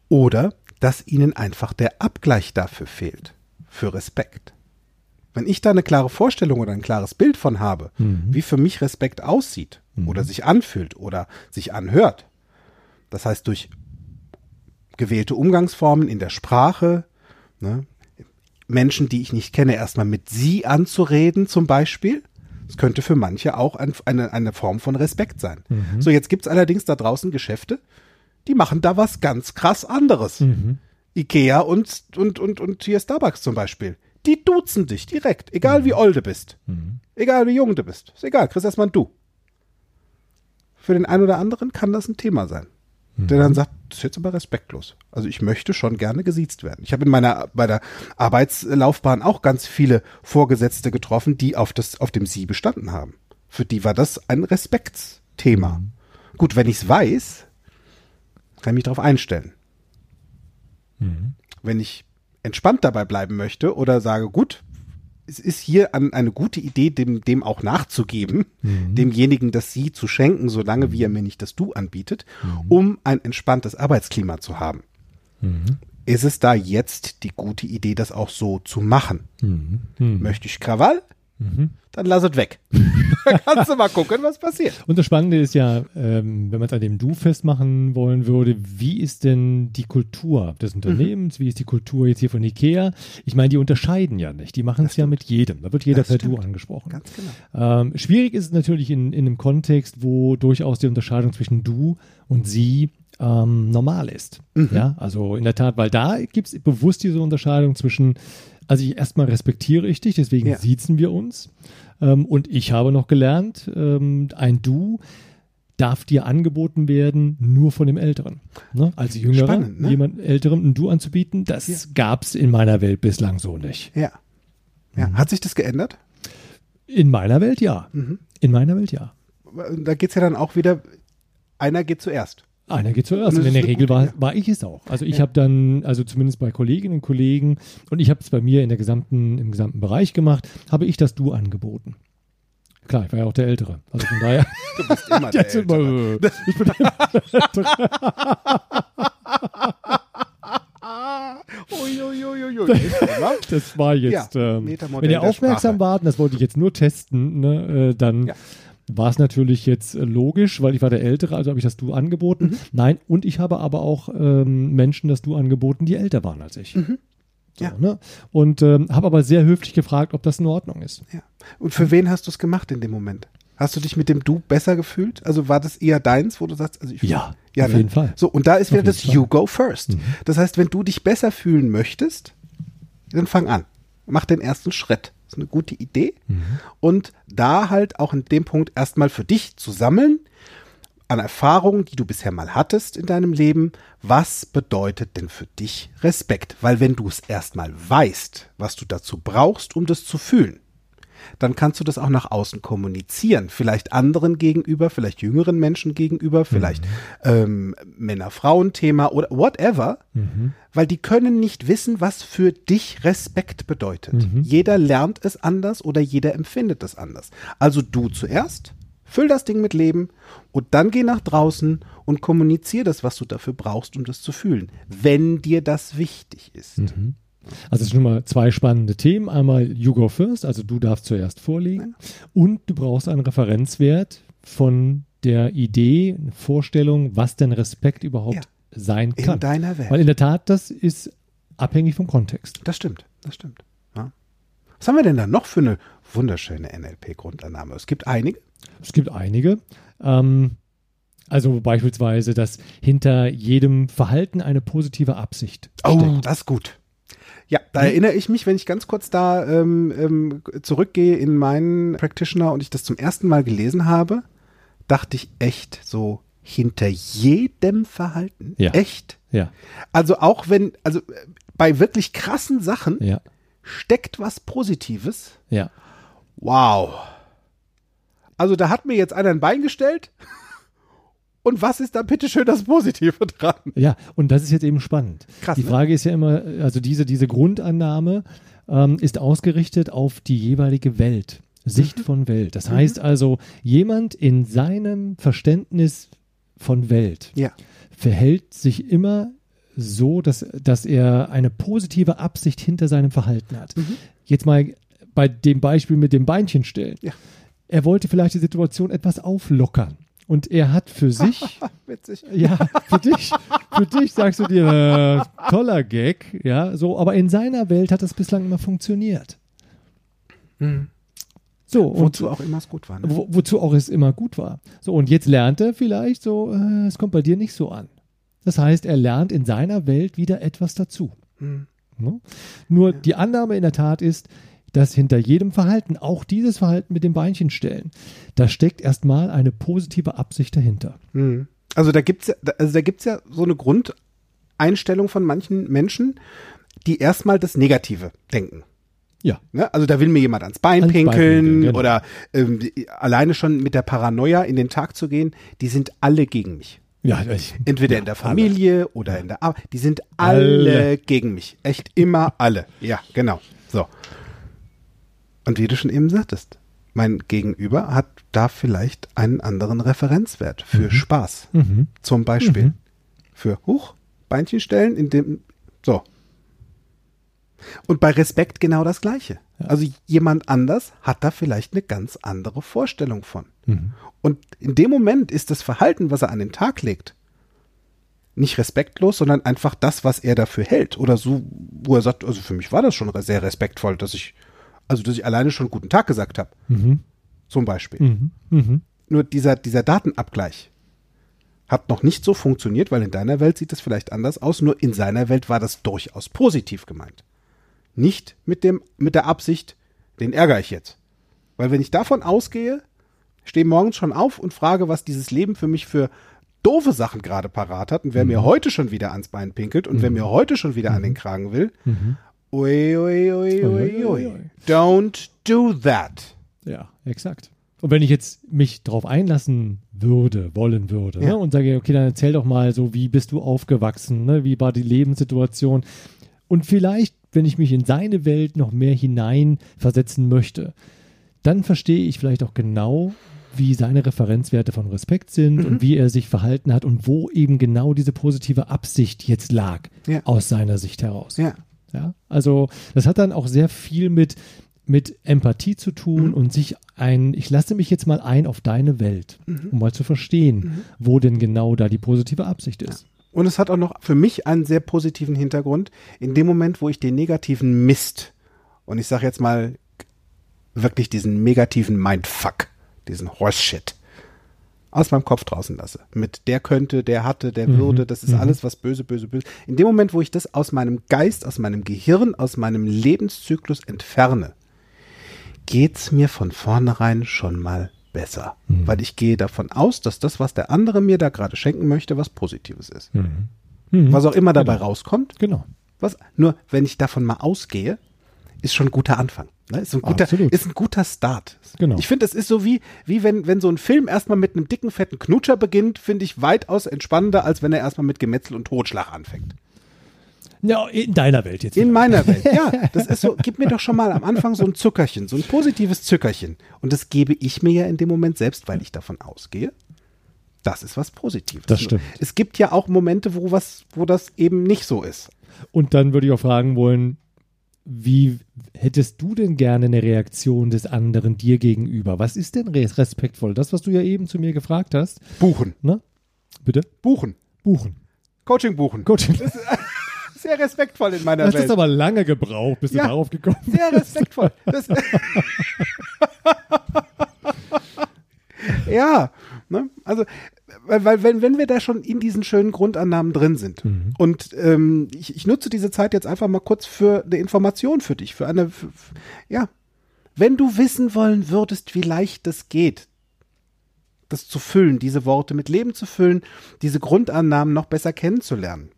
Oder dass ihnen einfach der Abgleich dafür fehlt. Für Respekt. Wenn ich da eine klare Vorstellung oder ein klares Bild von habe, wie für mich Respekt aussieht oder sich anfühlt oder sich anhört, das heißt durch gewählte Umgangsformen in der Sprache, ne, Menschen, die ich nicht kenne, erstmal mit sie anzureden zum Beispiel, das könnte für manche auch ein, eine, eine Form von Respekt sein. So, jetzt gibt's allerdings da draußen Geschäfte, die machen da was ganz krass anderes. Ikea und, und, und, und hier Starbucks zum Beispiel. Die duzen dich direkt, egal wie old du bist. Egal wie jung du bist. Ist egal, kriegst erstmal ein Du. Für den einen oder anderen kann das ein Thema sein. Der dann sagt, das ist jetzt aber respektlos. Also ich möchte schon gerne gesiezt werden. Ich habe in meiner bei der Arbeitslaufbahn auch ganz viele Vorgesetzte getroffen, die auf das auf dem Sie bestanden haben. Für die war das ein Respektsthema. Mhm. Gut, wenn ich es weiß, kann ich mich darauf einstellen. Mhm. Wenn ich entspannt dabei bleiben möchte oder sage, gut, es ist hier an, eine gute Idee, dem, dem auch nachzugeben, Mhm. demjenigen das Sie zu schenken, solange wie er mir nicht das Du anbietet, um ein entspanntes Arbeitsklima zu haben. Mhm. Ist es da jetzt die gute Idee, das auch so zu machen? Mhm. Mhm. Möchte ich Krawall? Mhm. Dann lass es weg. [LAUGHS] Dann kannst du mal gucken, was passiert. Und das Spannende ist ja, ähm, wenn man es an dem Du festmachen wollen würde, wie ist denn die Kultur des Unternehmens? Wie ist die Kultur jetzt hier von Ikea? Ich meine, die unterscheiden ja nicht. Die machen es ja mit jedem. Da wird jeder Das per Du angesprochen. Ganz genau. Ähm, schwierig ist es natürlich in, in einem Kontext, wo durchaus die Unterscheidung zwischen du und sie ähm, normal ist. Mhm. Ja, also in der Tat, weil da gibt es bewusst diese Unterscheidung zwischen, also ich erstmal respektiere ich dich, deswegen Ja. siezen wir uns. Ähm, und ich habe noch gelernt, ähm, ein Du darf dir angeboten werden, nur von dem Älteren. Ne? Als Jüngerer, Spannend, ne? jemand Älterem ein Du anzubieten, das Ja. gab es in meiner Welt bislang so nicht. Ja. Ja. Mhm. Hat sich das geändert? In meiner Welt ja. Mhm. In meiner Welt ja. Da geht's ja dann auch wieder, einer geht zuerst. Einer geht zuerst. Und in ist der Regel war, war ich es auch. Also ich Ja. habe dann, also zumindest bei Kolleginnen und Kollegen, und ich habe es bei mir in der gesamten, im gesamten Bereich gemacht, habe ich das Du angeboten. Klar, ich war ja auch der Ältere. Also von daher. [LAUGHS] Du bist immer [LAUGHS] der Jetzt immer, Ältere. [LAUGHS] ich bin immer der Ältere. Uiuiuiui. Das war jetzt. Ja, ähm, wenn ihr aufmerksam Sprache. wart, das wollte ich jetzt nur testen, ne, äh, dann Ja. War es natürlich jetzt äh, logisch, weil ich war der Ältere, also habe ich das Du angeboten. Mhm. Nein, und ich habe aber auch ähm, Menschen das Du angeboten, die älter waren als ich. So, Mhm. Ja. ne? Und ähm, habe aber sehr höflich gefragt, ob das in Ordnung ist. Ja. Und für wen hast du es gemacht in dem Moment? Hast du dich mit dem Du besser gefühlt? Also war das eher deins, wo du sagst, also ich Ja, ja auf ne? jeden Fall. So, und da ist wieder das jeden You go first. Mhm. Das heißt, wenn du dich besser fühlen möchtest, dann fang an. Mach den ersten Schritt. Ist eine gute Idee. Mhm. Und da halt auch in dem Punkt erstmal für dich zu sammeln, an Erfahrungen, die du bisher mal hattest in deinem Leben, was bedeutet denn für dich Respekt? Weil wenn du es erstmal weißt, was du dazu brauchst, um das zu fühlen, dann kannst du das auch nach außen kommunizieren. Vielleicht anderen gegenüber, vielleicht jüngeren Menschen gegenüber, vielleicht ähm, Männer-Frauen-Thema oder whatever, Mhm. weil die können nicht wissen, was für dich Respekt bedeutet. Mhm. Jeder lernt es anders oder jeder empfindet es anders. Also du zuerst, füll das Ding mit Leben und dann geh nach draußen und kommunizier das, was du dafür brauchst, um das zu fühlen, wenn dir das wichtig ist. Mhm. Also es sind schon mal zwei spannende Themen. Einmal You go first, also du darfst zuerst vorlegen. Und du brauchst einen Referenzwert von der Idee, Vorstellung, was denn Respekt überhaupt sein In kann. deiner Welt. Weil in der Tat, das ist abhängig vom Kontext. Das stimmt, das stimmt. Ja. Was haben wir denn da noch für eine wunderschöne NLP-Grundannahme? Es gibt einige. Es gibt einige. Ähm, also beispielsweise, dass hinter jedem Verhalten eine positive Absicht Oh, steckt. das ist gut. Ja, da erinnere ich mich, wenn ich ganz kurz da ähm, ähm, zurückgehe in meinen Practitioner und ich das zum ersten Mal gelesen habe, dachte ich echt so hinter jedem Verhalten. Ja. Echt. Ja, Also auch wenn, also äh, bei wirklich krassen Sachen ja, steckt was Positives. ja. Wow. Also da hat mir jetzt einer ein Bein gestellt. Und was ist da bitteschön das Positive dran? Ja, und das ist jetzt eben spannend. Krass, die ne? Frage ist ja immer, also diese, diese Grundannahme ähm, ist ausgerichtet auf die jeweilige Welt, Sicht Mhm. von Welt. Das heißt also, jemand in seinem Verständnis von Welt Ja. verhält sich immer so, dass, dass er eine positive Absicht hinter seinem Verhalten hat. Mhm. Jetzt mal bei dem Beispiel mit dem Beinchen stellen. Ja. Er wollte vielleicht die Situation etwas auflockern. Und er hat für [LAUGHS] sich Witzig. ja, für dich, für dich sagst du dir, äh, toller Gag, ja, so, aber in seiner Welt hat das bislang immer funktioniert. So, und Wozu auch immer es gut war. Ne? wo, wozu auch es immer gut war. So, und jetzt lernt er vielleicht so, äh, es kommt bei dir nicht so an. Das heißt, er lernt in seiner Welt wieder etwas dazu. Hm. Ne? Nur die Annahme in der Tat ist, dass hinter jedem Verhalten, auch dieses Verhalten mit dem Beinchen stellen, da steckt erstmal eine positive Absicht dahinter. Hm. Also da gibt's ja, also da gibt's ja so eine Grundeinstellung von manchen Menschen, die erstmal das Negative denken. Ja. Ne? Also da will mir jemand ans Bein Ans Bein pinkeln pinkeln, genau. oder ähm, alleine schon mit der Paranoia in den Tag zu gehen, die sind alle gegen mich. Ja, ich, Entweder ja, in der Familie oder in der Arbeit. Die sind alle, Alle. gegen mich. Echt immer alle. Ja, genau. So. Und wie du schon eben sagtest, mein Gegenüber hat da vielleicht einen anderen Referenzwert für Spaß. Mhm. Zum Beispiel für Huch, Beinchen stellen, in dem. So. Und bei Respekt genau das Gleiche. Also jemand anders hat da vielleicht eine ganz andere Vorstellung von. Mhm. Und in dem Moment ist das Verhalten, was er an den Tag legt, nicht respektlos, sondern einfach das, was er dafür hält. Oder so, wo er sagt, also für mich war das schon sehr respektvoll, dass ich, also dass ich alleine schon guten Tag gesagt habe. Mhm. Zum Beispiel. Mhm. Mhm. Nur dieser, dieser Datenabgleich hat noch nicht so funktioniert, weil in deiner Welt sieht es vielleicht anders aus, nur in seiner Welt war das durchaus positiv gemeint. Nicht mit dem, mit der Absicht, den ärgere ich jetzt. Weil wenn ich davon ausgehe, stehe morgens schon auf und frage, was dieses Leben für mich für doofe Sachen gerade parat hat und wer mir heute schon wieder ans Bein pinkelt und wer mir heute schon wieder an den Kragen will, ui, ui, ui, ui, ui. Don't do that. Ja, exakt. Und wenn ich jetzt mich darauf einlassen würde, wollen würde, Ja. ne, und sage, okay, dann erzähl doch mal so, wie bist du aufgewachsen, ne, wie war die Lebenssituation? Und vielleicht, wenn ich mich in seine Welt noch mehr hineinversetzen möchte, dann verstehe ich vielleicht auch genau, wie seine Referenzwerte von Respekt sind Mhm. und wie er sich verhalten hat und wo eben genau diese positive Absicht jetzt lag, Ja. aus seiner Sicht heraus. Ja. Ja, also das hat dann auch sehr viel mit, mit Empathie zu tun Mhm. und sich ein, ich lasse mich jetzt mal ein auf deine Welt, Mhm. um mal zu verstehen, wo denn genau da die positive Absicht ist. Und es hat auch noch für mich einen sehr positiven Hintergrund. In dem Moment, wo ich den negativen Mist, und ich sage jetzt mal wirklich diesen negativen Mindfuck, diesen Horseshit, aus meinem Kopf draußen lasse. Mit der könnte, der hatte, der würde, das ist alles was böse, böse, böse. In dem Moment, wo ich das aus meinem Geist, aus meinem Gehirn, aus meinem Lebenszyklus entferne, geht's mir von vornherein schon mal besser. Weil ich gehe davon aus, dass das, was der andere mir da gerade schenken möchte, was Positives ist. Was auch immer dabei rauskommt. Genau. Was, nur wenn ich davon mal ausgehe, ist schon ein guter Anfang. Ne? Ist, ein guter, Absolut. ist ein guter Start. Genau. Ich finde, es ist so wie, wie wenn, wenn so ein Film erstmal mit einem dicken, fetten Knutscher beginnt, finde ich weitaus entspannender, als wenn er erstmal mit Gemetzel und Totschlag anfängt. Ja, in deiner Welt jetzt. In wieder. meiner Welt. [LAUGHS] Ja, das ist so, gib mir doch schon mal am Anfang so ein Zuckerchen, so ein positives Zuckerchen. Und das gebe ich mir ja in dem Moment selbst, weil ich davon ausgehe. Das ist was Positives. Das stimmt. Es gibt ja auch Momente, wo was, wo das eben nicht so ist. Und dann würde ich auch fragen wollen, wie hättest du denn gerne eine Reaktion des anderen dir gegenüber? Was ist denn res- respektvoll? Das, was du ja eben zu mir gefragt hast. Buchen. Ne? Bitte? Buchen. Buchen. Coaching buchen. Coaching. [LAUGHS] Sehr respektvoll in meiner Das Welt. ist aber lange gebraucht, bis Ja. du darauf gekommen bist. Sehr respektvoll. Das [LAUGHS] [LAUGHS] ja, ne? also weil, wenn, wenn wir da schon in diesen schönen Grundannahmen drin sind und ähm, ich, ich nutze diese Zeit jetzt einfach mal kurz für eine Information für dich, für eine, für- ja, wenn du wissen wollen würdest, wie leicht das geht, das zu füllen, diese Worte mit Leben zu füllen, diese Grundannahmen noch besser kennenzulernen,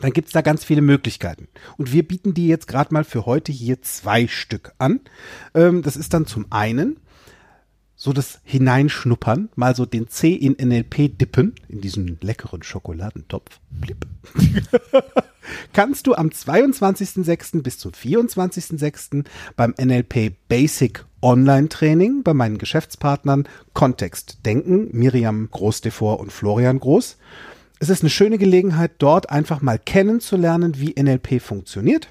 dann gibt es da ganz viele Möglichkeiten. Und wir bieten die jetzt gerade mal für heute hier zwei Stück an. Ähm, das ist dann zum einen so das Hineinschnuppern, mal so den C in NLP dippen, in diesen leckeren Schokoladentopf. Blip. [LAUGHS] Kannst du am 22.06. bis zum 24.06. beim NLP Basic Online Training bei meinen Geschäftspartnern Kontext denken, Miriam Groß-Devor und Florian Groß. Es ist eine schöne Gelegenheit, dort einfach mal kennenzulernen, wie NLP funktioniert.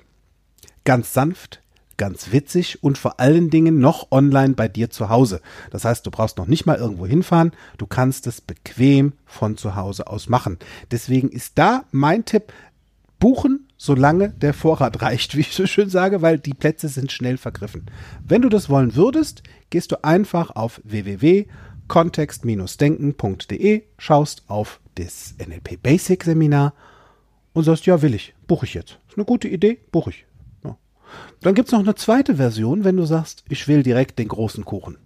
Ganz sanft, ganz witzig und vor allen Dingen noch online bei dir zu Hause. Das heißt, du brauchst noch nicht mal irgendwo hinfahren, du kannst es bequem von zu Hause aus machen. Deswegen ist da mein Tipp, buchen, solange der Vorrat [LAUGHS] reicht, wie ich so schön sage, weil die Plätze sind schnell vergriffen. Wenn du das wollen würdest, gehst du einfach auf www.kontext-denken.de, schaust auf das NLP Basic Seminar und sagst, ja, will ich, buche ich jetzt. Ist eine gute Idee, buche ich. Dann gibt es noch eine zweite Version, wenn du sagst, ich will direkt den großen Kuchen.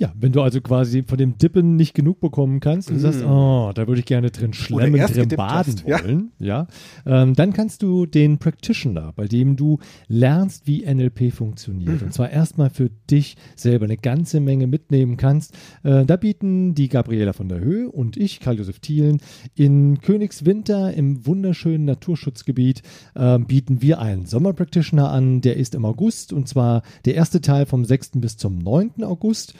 Ja, wenn du also quasi von dem Dippen nicht genug bekommen kannst und Mm. sagst, oh, da würde ich gerne drin schlemmen, drin baden hast, ja. wollen, ja, ähm, dann kannst du den Practitioner, bei dem du lernst, wie NLP funktioniert, Mhm. und zwar erstmal für dich selber eine ganze Menge mitnehmen kannst. Äh, da bieten die Gabriela von der Höhe und ich, Karl-Josef Thielen, in Königswinter im wunderschönen Naturschutzgebiet äh, bieten wir einen Sommer-Practitioner an, der ist im August und zwar der erste Teil vom 6. bis zum 9. August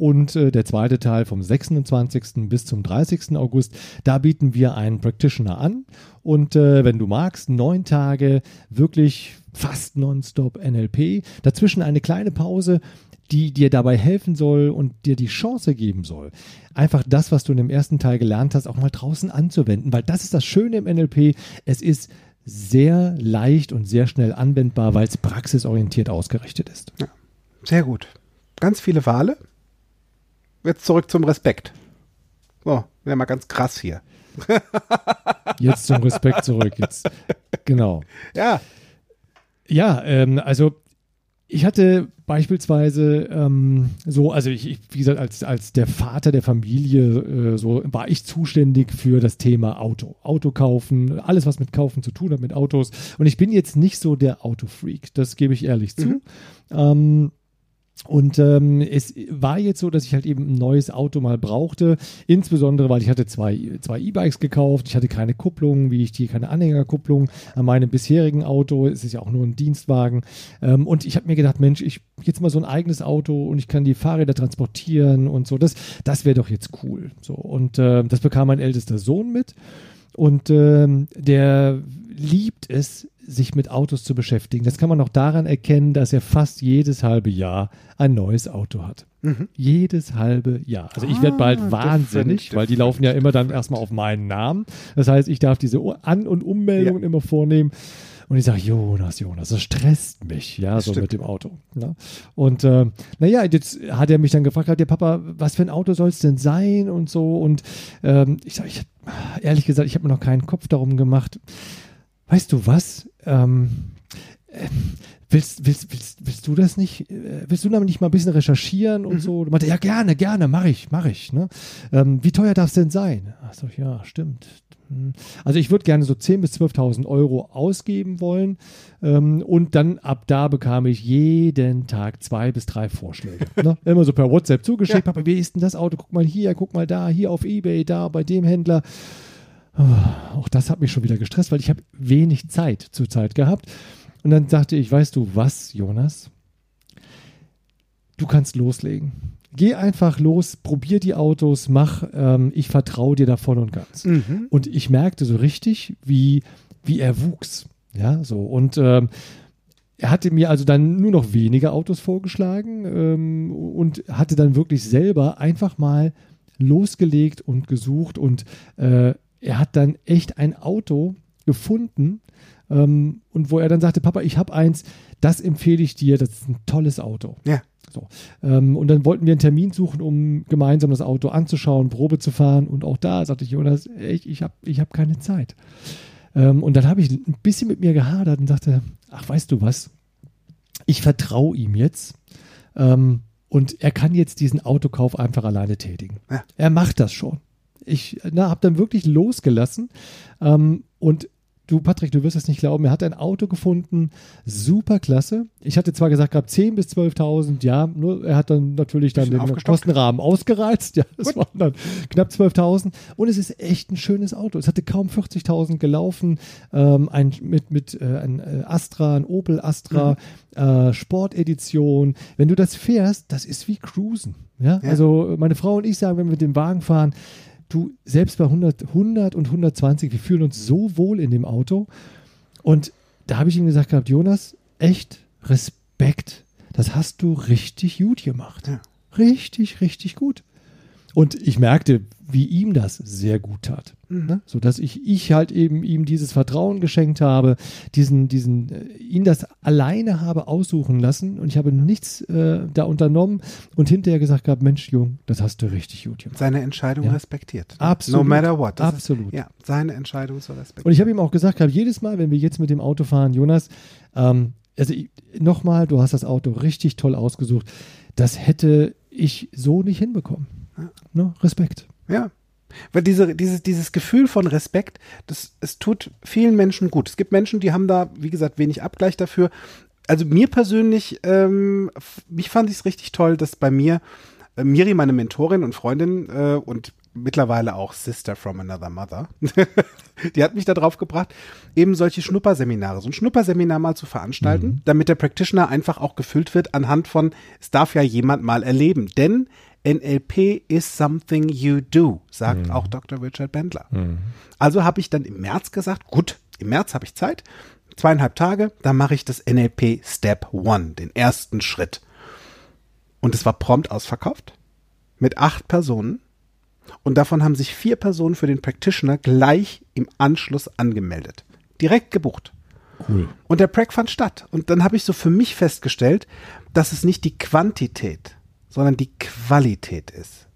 und äh, der zweite Teil vom 26. bis zum 30. August. Da bieten wir einen Practitioner an und äh, wenn du magst, neun Tage wirklich fast nonstop NLP, dazwischen eine kleine Pause, die dir dabei helfen soll und dir die Chance geben soll, einfach das, was du in dem ersten Teil gelernt hast, auch mal draußen anzuwenden, weil das ist das Schöne im NLP, es ist sehr leicht und sehr schnell anwendbar, weil es praxisorientiert ausgerichtet ist. Sehr gut. Ganz viele Wale. Jetzt zurück zum Respekt. So, wäre mal ganz krass hier. [LAUGHS] Jetzt zum Respekt zurück. Jetzt. Genau. Ja. Ja, ähm, also ich hatte beispielsweise ähm, so, also ich, ich, wie gesagt, als, als der Vater der Familie, äh, so war ich zuständig für das Thema Auto. Auto kaufen, alles, was mit Kaufen zu tun hat, mit Autos. Und ich bin jetzt nicht so der Autofreak, das gebe ich ehrlich zu. Ähm, und ähm, es war jetzt so, dass ich halt eben ein neues Auto mal brauchte, insbesondere weil ich hatte zwei, zwei E-Bikes gekauft, ich hatte keine Kupplung, wie ich die, keine Anhängerkupplung an meinem bisherigen Auto, es ist ja auch nur ein Dienstwagen. Ähm, und ich habe mir gedacht, Mensch, ich jetzt mal so ein eigenes Auto und ich kann die Fahrräder transportieren und so, das, das wäre doch jetzt cool. So und äh, das bekam mein ältester Sohn mit. Und ähm, der liebt es, sich mit Autos zu beschäftigen. Das kann man auch daran erkennen, dass er fast jedes halbe Jahr ein neues Auto hat. Jedes halbe Jahr. Also ich werde bald Ah, wahnsinnig, different, weil die laufen ja immer dann erstmal auf meinen Namen. Das heißt, ich darf diese An- und Ummeldungen immer vornehmen. Und ich sage, Jonas, Jonas, das stresst mich, ja, so Stimmt. mit dem Auto. Ja. Und äh, naja, jetzt hat er mich dann gefragt, hat der Papa, was für ein Auto soll es denn sein und so. Und ähm, ich sage, ich, ehrlich gesagt, ich habe mir noch keinen Kopf darum gemacht. Weißt du was? Ähm, äh, willst, willst, willst, willst du das nicht? Äh, willst du damit nicht mal ein bisschen recherchieren und so? Du meinte, ja, gerne, gerne, mache ich, mache ich. Ne? Ähm, wie teuer darf es denn sein? Ach so, ja, stimmt. Hm. Also ich würde gerne so 10.000 bis 12.000 Euro ausgeben wollen ähm, und dann ab da bekam ich jeden Tag zwei bis drei Vorschläge. [LAUGHS] ne? Immer so per WhatsApp zugeschickt, Papa, wie ist denn das Auto? Guck mal hier, guck mal da, hier auf Ebay, da bei dem Händler. Auch das hat mich schon wieder gestresst, weil ich habe wenig Zeit zur Zeit gehabt. Und dann sagte ich, weißt du was, Jonas? Du kannst loslegen. Geh einfach los, probier die Autos, mach, ähm, ich vertraue dir da voll und ganz. Mhm. Und ich merkte so richtig, wie, wie er wuchs. Ja, so. Und ähm, er hatte mir also dann nur noch wenige Autos vorgeschlagen ähm, und hatte dann wirklich selber einfach mal losgelegt und gesucht und äh, er hat dann echt ein Auto gefunden ähm, und wo er dann sagte, Papa, ich habe eins, das empfehle ich dir, das ist ein tolles Auto. Ja. So. Ähm, und dann wollten wir einen Termin suchen, um gemeinsam das Auto anzuschauen, Probe zu fahren. Und auch da sagte ich, Jonas, echt, ich habe ich hab keine Zeit. Ähm, und dann habe ich ein bisschen mit mir gehadert und dachte, ach, weißt du was? Ich vertraue ihm jetzt. Ähm, und er kann jetzt diesen Autokauf einfach alleine tätigen. Ja. Er macht das schon. Ich habe dann wirklich losgelassen. Ähm, und du, Patrick, du wirst es nicht glauben, er hat ein Auto gefunden, super klasse. Ich hatte zwar gesagt gehabt 10.000 bis 12.000, ja, nur er hat dann natürlich dann den. Kostenrahmen ausgereizt. [LAUGHS] Ja, das waren dann knapp 12.000. Und es ist echt ein schönes Auto. Es hatte kaum 40.000 gelaufen. Ähm, ein, mit mit äh, ein äh, Astra, ein Opel Astra, äh, Sportedition. Wenn du das fährst, das ist wie Cruisen. Ja? Ja. Also meine Frau und ich sagen, wenn wir mit dem Wagen fahren, du, selbst bei 100, 100 und 120, wir fühlen uns so wohl in dem Auto. Und da habe ich ihm gesagt gehabt, Jonas, echt Respekt. Das hast du richtig gut gemacht. Ja. Richtig, richtig gut. Und ich merkte, wie ihm das sehr gut tat. Ne? So dass ich, ich halt eben ihm dieses Vertrauen geschenkt habe, diesen, diesen, äh, ihn das alleine habe aussuchen lassen und ich habe nichts äh, da unternommen und hinterher gesagt gehabt, Mensch, Jung, das hast du richtig gut gemacht. Seine Entscheidung Ja. respektiert. Absolut. No matter what. Das Absolut. Ist, ja, seine Entscheidung zu respektieren. Und ich habe ihm auch gesagt, gehabt, jedes Mal, wenn wir jetzt mit dem Auto fahren, Jonas, ähm, also nochmal, du hast das Auto richtig toll ausgesucht. Das hätte ich so nicht hinbekommen. Ja. Ne? Respekt. Ja. Weil diese, dieses, dieses Gefühl von Respekt, das, es tut vielen Menschen gut. Es gibt Menschen, die haben da, wie gesagt, wenig Abgleich dafür. Also mir persönlich, ähm, mich fand ich es richtig toll, dass bei mir äh, Miri, meine Mentorin und Freundin äh, und mittlerweile auch Sister from Another Mother, [LAUGHS] die hat mich da drauf gebracht, eben solche Schnupperseminare, so ein Schnupperseminar mal zu veranstalten, mhm. damit der Practitioner einfach auch gefüllt wird anhand von, es darf ja jemand mal erleben. Denn NLP is something you do, sagt mhm. auch Dr. Richard Bendler. Mhm. Also habe ich dann im März gesagt, gut, im März habe ich Zeit, zweieinhalb Tage, dann mache ich das NLP Step One, den ersten Schritt. Und es war prompt ausverkauft mit acht Personen. Und davon haben sich vier Personen für den Practitioner gleich im Anschluss angemeldet. Direkt gebucht. Cool. Und der Prac fand statt. Und dann habe ich so für mich festgestellt, dass es nicht die Quantität sondern die Qualität ist.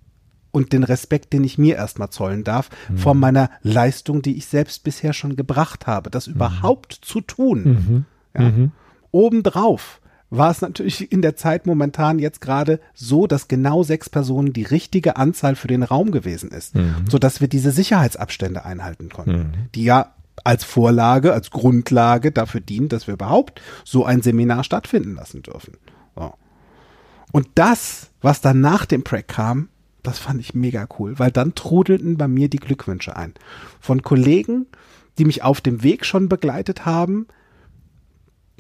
Und den Respekt, den ich mir erstmal zollen darf, mhm. vor meiner Leistung, die ich selbst bisher schon gebracht habe, das mhm. überhaupt zu tun. Mhm. Ja. Mhm. Obendrauf war es natürlich in der Zeit momentan jetzt gerade so, dass genau sechs Personen die richtige Anzahl für den Raum gewesen ist, mhm. sodass wir diese Sicherheitsabstände einhalten konnten, mhm. die ja als Vorlage, als Grundlage dafür dienen, dass wir überhaupt so ein Seminar stattfinden lassen dürfen. Und das, was dann nach dem Prack kam, das fand ich mega cool, weil dann trudelten bei mir die Glückwünsche ein. Von Kollegen, die mich auf dem Weg schon begleitet haben,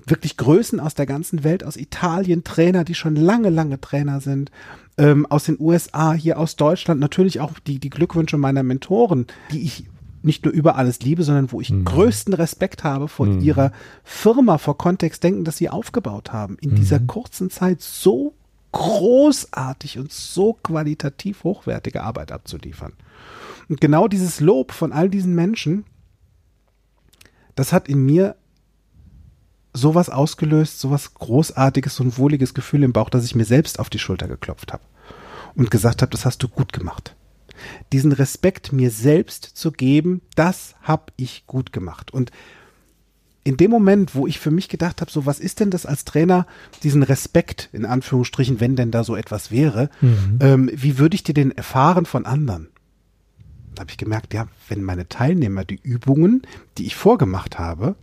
wirklich Größen aus der ganzen Welt, aus Italien, Trainer, die schon lange, lange Trainer sind, ähm, aus den USA, hier aus Deutschland, natürlich auch die, die Glückwünsche meiner Mentoren, die ich nicht nur über alles liebe, sondern wo ich mhm. größten Respekt habe vor mhm. ihrer Firma, vor Kontextdenken, das sie aufgebaut haben, in mhm. dieser kurzen Zeit so großartig und so qualitativ hochwertige Arbeit abzuliefern. Und genau dieses Lob von all diesen Menschen, das hat in mir sowas ausgelöst, sowas Großartiges, ein wohliges Gefühl im Bauch, dass ich mir selbst auf die Schulter geklopft habe und gesagt habe, das hast du gut gemacht. Diesen Respekt mir selbst zu geben, das habe ich gut gemacht. Und in dem Moment, wo ich für mich gedacht habe, so was ist denn das als Trainer, diesen Respekt in Anführungsstrichen, wenn denn da so etwas wäre, mhm. ähm, wie würde ich dir den erfahren von anderen? Da habe ich gemerkt, ja, wenn meine Teilnehmer die Übungen, die ich vorgemacht habe,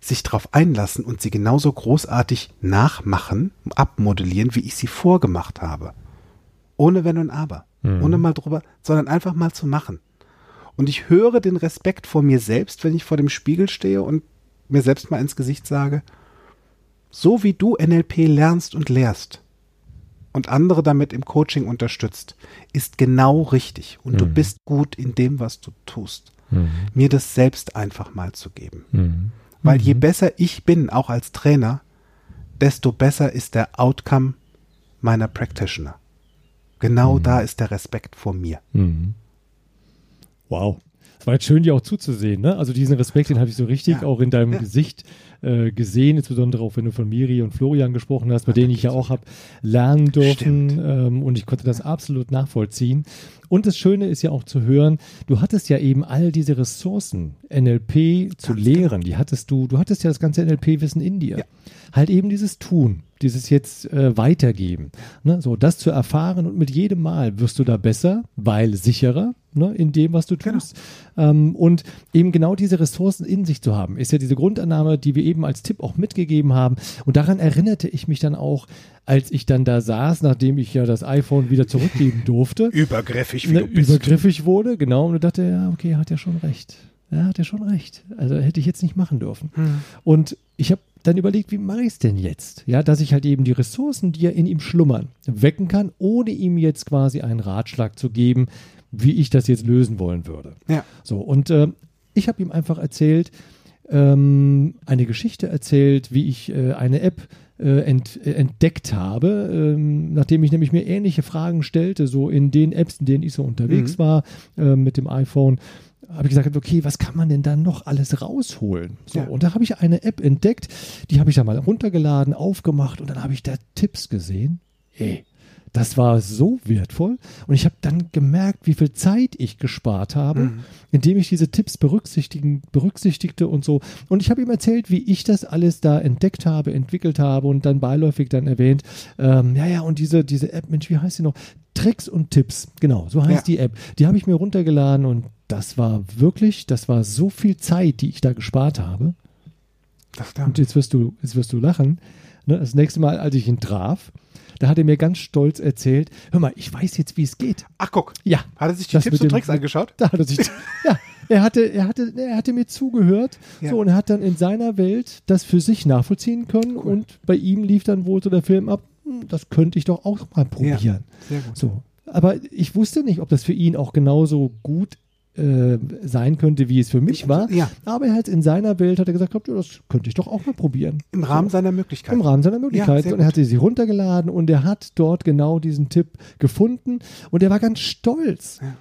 sich darauf einlassen und sie genauso großartig nachmachen, abmodellieren, wie ich sie vorgemacht habe. Ohne Wenn und Aber. Mhm. Ohne mal drüber, sondern einfach mal zu machen. Und ich höre den Respekt vor mir selbst, wenn ich vor dem Spiegel stehe und mir selbst mal ins Gesicht sage, so wie du NLP lernst und lehrst und andere damit im Coaching unterstützt, ist genau richtig und mhm. du bist gut in dem, was du tust. Mhm. Mir das selbst einfach mal zu geben. Mhm. Weil je mhm. besser ich bin, auch als Trainer, desto besser ist der Outcome meiner Practitioner. Genau mhm. da ist der Respekt vor mir. Wow. Es war jetzt schön, dir auch zuzusehen. Ne? Also diesen Respekt, den habe ich so richtig ja. auch in deinem. Gesicht äh, gesehen, insbesondere auch wenn du von Miri und Florian gesprochen hast, bei denen ich ja auch habe lernen dürfen ähm, und ich konnte das absolut nachvollziehen. Und das Schöne ist ja auch zu hören, du hattest ja eben all diese Ressourcen, NLP zu Ganz lehren, genau. die hattest du, du hattest ja das ganze NLP-Wissen in dir. Ja. Halt eben dieses Tun, dieses jetzt äh, weitergeben. Ne? So, das zu erfahren und mit jedem Mal wirst du da besser, weil sicherer, ne, in dem, was du genau. tust. Genau. Ähm, und eben genau diese Ressourcen in sich zu haben, ist ja diese Grundannahme, die wir eben als Tipp auch mitgegeben haben. Und daran erinnerte ich mich dann auch, als ich dann da saß, nachdem ich ja das iPhone wieder zurückgeben [LAUGHS] durfte. übergriffig, wie ne, Übergriffig wurde, genau. Und dachte, ja, okay, hat ja schon recht. Ja, hat ja schon recht. Also hätte ich jetzt nicht machen dürfen. Hm. Und ich habe dann überlegt, wie mache ich es denn jetzt? Ja, dass ich halt eben die Ressourcen, die ja in ihm schlummern, wecken kann, ohne ihm jetzt quasi einen Ratschlag zu geben, wie ich das jetzt lösen wollen würde. Ja. So, und äh, ich habe ihm einfach erzählt, ähm, eine Geschichte erzählt, wie ich äh, eine App äh, ent, äh, entdeckt habe, ähm, nachdem ich nämlich mir ähnliche Fragen stellte, so in den Apps, in denen ich so unterwegs mhm. war äh, mit dem iPhone habe ich gesagt, okay, was kann man denn da noch alles rausholen? So, ja. und da habe ich eine App entdeckt, die habe ich da mal runtergeladen, aufgemacht und dann habe ich da Tipps gesehen. Ey, das war so wertvoll. Und ich habe dann gemerkt, wie viel Zeit ich gespart habe, Mhm. indem ich diese Tipps berücksichtigen, berücksichtigte und so. Und ich habe ihm erzählt, wie ich das alles da entdeckt habe, entwickelt habe und dann beiläufig dann erwähnt, ähm, ja, ja, und diese, diese App, Mensch, wie heißt sie noch? Tricks und Tipps, genau, so heißt Ja. die App. Die habe ich mir runtergeladen und das war wirklich, das war so viel Zeit, die ich da gespart habe. Das Und jetzt wirst du, jetzt wirst du lachen. Ne? Das nächste Mal, als ich ihn traf, da hat er mir ganz stolz erzählt, hör mal, ich weiß jetzt, wie es geht. Ach, guck. Ja. Hat er sich die Tipps und dem- Tricks angeschaut? Da hat er sich, ja, er hatte, er hatte, er hatte mir zugehört, Ja. so und er hat dann in seiner Welt das für sich nachvollziehen können und bei ihm lief dann wohl so der Film ab, hm, das könnte ich doch auch mal probieren. Sehr gut. So, aber ich wusste nicht, ob das für ihn auch genauso gut äh, sein könnte, wie es für mich war. Ja. Aber er hat in seiner Welt hat er gesagt, ja, das könnte ich doch auch mal probieren. Im Rahmen seiner Im Möglichkeiten. Rahmen seiner Möglichkeiten. sehr und er hatte sie runtergeladen und er hat dort genau diesen Tipp gefunden und er war ganz stolz, Ja.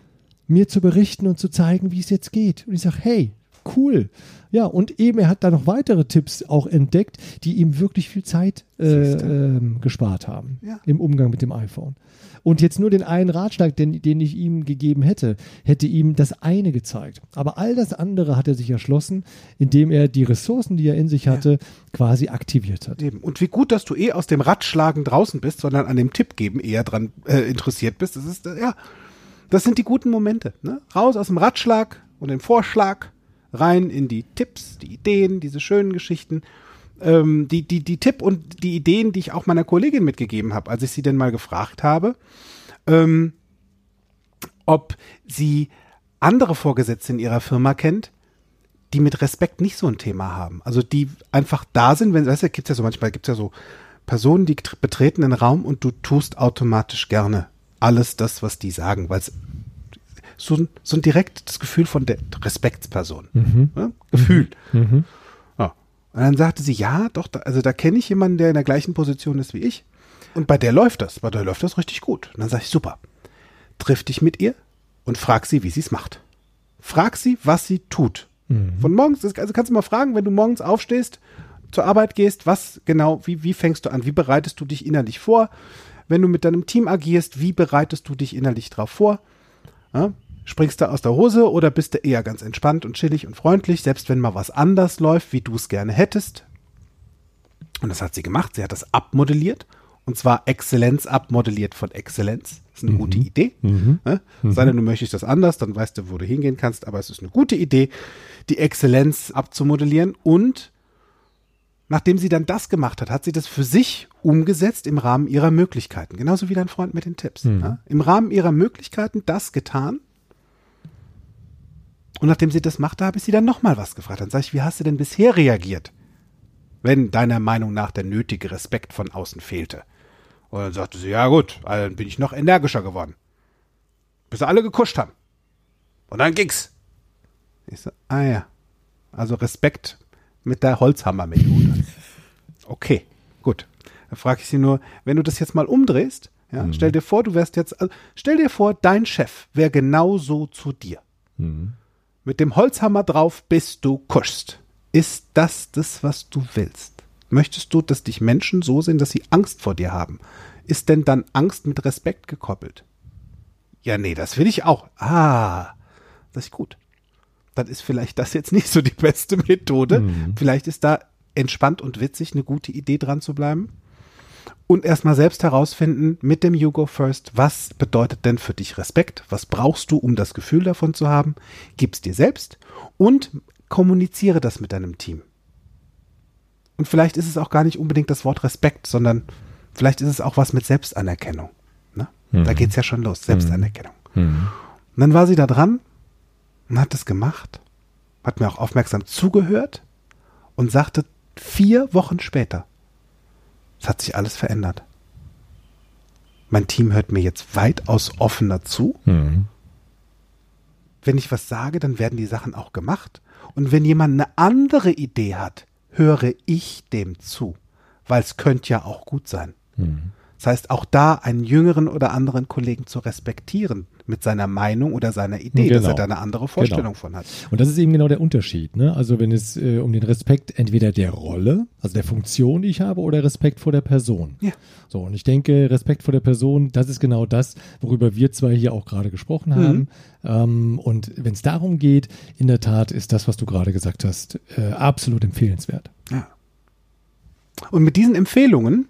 mir zu berichten und zu zeigen, wie es jetzt geht. Und ich sage, hey, cool. Ja, und eben, er hat da noch weitere Tipps auch entdeckt, die ihm wirklich viel Zeit äh, ähm, gespart haben Ja. im Umgang mit dem iPhone. Und jetzt nur den einen Ratschlag, den, den ich ihm gegeben hätte, hätte ihm das eine gezeigt. Aber all das andere hat er sich erschlossen, indem er die Ressourcen, die er in sich hatte, quasi aktiviert hat. Eben. Und wie gut, dass du eh aus dem Radschlagen draußen bist, sondern an dem Tipp geben eher dran äh, interessiert bist. Das ist, äh, ja, das sind die guten Momente. Ne? Raus aus dem Ratschlag und dem Vorschlag, rein in die Tipps, die Ideen, diese schönen Geschichten. Ähm, die, die, die Tipp und die Ideen, die ich auch meiner Kollegin mitgegeben habe, als ich sie denn mal gefragt habe, ähm, ob sie andere Vorgesetzte in ihrer Firma kennt, die mit Respekt nicht so ein Thema haben. Also die einfach da sind, wenn, weißt du, gibt's ja so manchmal, gibt's ja so Personen, die tr- betreten den Raum und du tust automatisch gerne alles das, was die sagen, weil es so ein, so ein direktes Gefühl von der Respektsperson. Ja? Gefühl. Ja. Und dann sagte sie, ja, doch, da, also da kenne ich jemanden, der in der gleichen Position ist wie ich. Und bei der läuft das, bei der läuft das richtig gut. Und dann sage ich, super, triff dich mit ihr und frag sie, wie sie es macht. Frag sie, was sie tut. Von morgens, also kannst du mal fragen, wenn du morgens aufstehst, zur Arbeit gehst, was genau, wie, wie fängst du an, wie bereitest du dich innerlich vor? Wenn du mit deinem Team agierst, wie bereitest du dich innerlich drauf vor? Ja? Springst du aus der Hose oder bist du eher ganz entspannt und chillig und freundlich, selbst wenn mal was anders läuft, wie du es gerne hättest? Und das hat sie gemacht. Sie hat das abmodelliert. Und zwar Exzellenz abmodelliert von Exzellenz. Das ist eine gute Idee. Ne? Sei denn, du möchtest das anders, dann weißt du, wo du hingehen kannst. Aber es ist eine gute Idee, die Exzellenz abzumodellieren. Und nachdem sie dann das gemacht hat, hat sie das für sich umgesetzt im Rahmen ihrer Möglichkeiten. Genauso wie dein Freund mit den Tipps. Ja? Im Rahmen ihrer Möglichkeiten das getan. Und nachdem sie das machte, habe ich sie dann nochmal was gefragt. Dann sage ich, wie hast du denn bisher reagiert? wenn deiner Meinung nach der nötige Respekt von außen fehlte. Und dann sagte sie, ja gut, also dann bin ich noch energischer geworden. Bis sie alle gekuscht haben. Und dann ging's. Ich so, ah ja. Also Respekt mit der Holzhammer-Methode. [LAUGHS] Okay, gut. Da frage ich sie nur, wenn du das jetzt mal umdrehst, ja, stell dir vor, du wärst jetzt, also stell dir vor, dein Chef wäre genauso zu dir. Mit dem Holzhammer drauf, bis du kuschst. Ist das das, was du willst? Möchtest du, dass dich Menschen so sehen, dass sie Angst vor dir haben? Ist denn dann Angst mit Respekt gekoppelt? Ja, nee, das will ich auch. Ah, das ist gut. Dann ist vielleicht das jetzt nicht so die beste Methode. Vielleicht ist da entspannt und witzig eine gute Idee dran zu bleiben. Und erstmal selbst herausfinden mit dem You Go First, was bedeutet denn für dich Respekt? Was brauchst du, um das Gefühl davon zu haben? Gib's dir selbst und kommuniziere das mit deinem Team. Und vielleicht ist es auch gar nicht unbedingt das Wort Respekt, sondern vielleicht ist es auch was mit Selbstanerkennung. Ne? Da geht's ja schon los, Selbstanerkennung. Und dann war sie da dran und hat das gemacht, hat mir auch aufmerksam zugehört und sagte vier Wochen später, es hat sich alles verändert. Mein Team hört mir jetzt weitaus offener zu. Wenn ich was sage, dann werden die Sachen auch gemacht. Und wenn jemand eine andere Idee hat, höre ich dem zu. Weil es könnte ja auch gut sein. Das heißt, auch da einen jüngeren oder anderen Kollegen zu respektieren mit seiner Meinung oder seiner Idee, dass Genau. er da eine andere Vorstellung Genau. von hat. Und das ist eben genau der Unterschied. Ne? Also wenn es äh, um den Respekt entweder der Rolle, also der Funktion, die ich habe, oder Respekt vor der Person. Ja. So, und ich denke, Respekt vor der Person, das ist genau das, worüber wir zwei hier auch gerade gesprochen haben. Ähm, und wenn es darum geht, in der Tat ist das, was du gerade gesagt hast, äh, absolut empfehlenswert. Ja. Und mit diesen Empfehlungen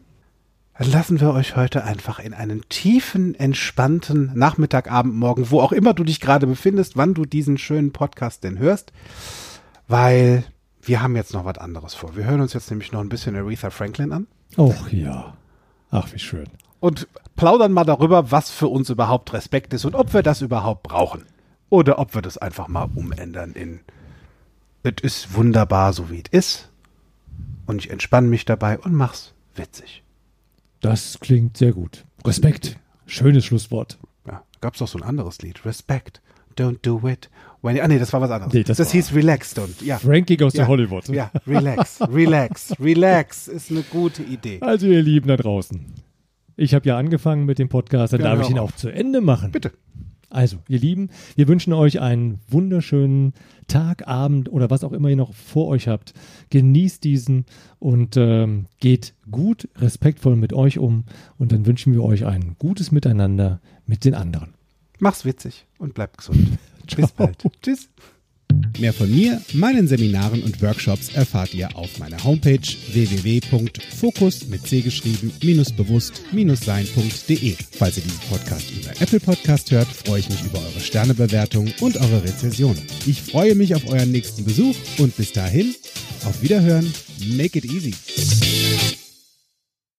lassen wir euch heute einfach in einen tiefen, entspannten Nachmittag, Abend, Morgen, wo auch immer du dich gerade befindest, wann du diesen schönen Podcast denn hörst, weil wir haben jetzt noch was anderes vor. Wir hören uns jetzt nämlich noch ein bisschen Aretha Franklin an Och ja. Ach, wie schön. und plaudern mal darüber, was für uns überhaupt Respekt ist und ob wir das überhaupt brauchen. Oder ob wir das einfach mal umändern in es ist wunderbar, so wie es ist. Und ich entspanne mich dabei und mach's witzig. Das klingt sehr gut. Respekt. Schönes Schlusswort. Ja, gab's doch so ein anderes Lied. Respect. Don't do it. When, ah nee, das war was anderes. Nee, das das hieß Relax, don't. Ja. Frankie aus ja. der Hollywood. Ja, relax, relax, relax ist eine gute Idee. Also ihr Lieben da draußen. Ich habe ja angefangen mit dem Podcast, dann Ja, darf ich ihn auf. auch zu Ende machen. Bitte. Also, ihr Lieben, wir wünschen euch einen wunderschönen Tag, Abend oder was auch immer ihr noch vor euch habt. Genießt diesen und ähm, geht gut, respektvoll mit euch um. Und dann wünschen wir euch ein gutes Miteinander mit den anderen. Mach's witzig und bleib gesund. [LAUGHS] Bis bald. Tschüss. Mehr von mir, meinen Seminaren und Workshops erfahrt ihr auf meiner Homepage www.fokus mit C geschrieben bewusst sein.de. Falls ihr diesen Podcast über Apple Podcast hört, freue ich mich über eure Sternebewertung und eure Rezension. Ich freue mich auf euren nächsten Besuch und bis dahin, auf Wiederhören, make it easy.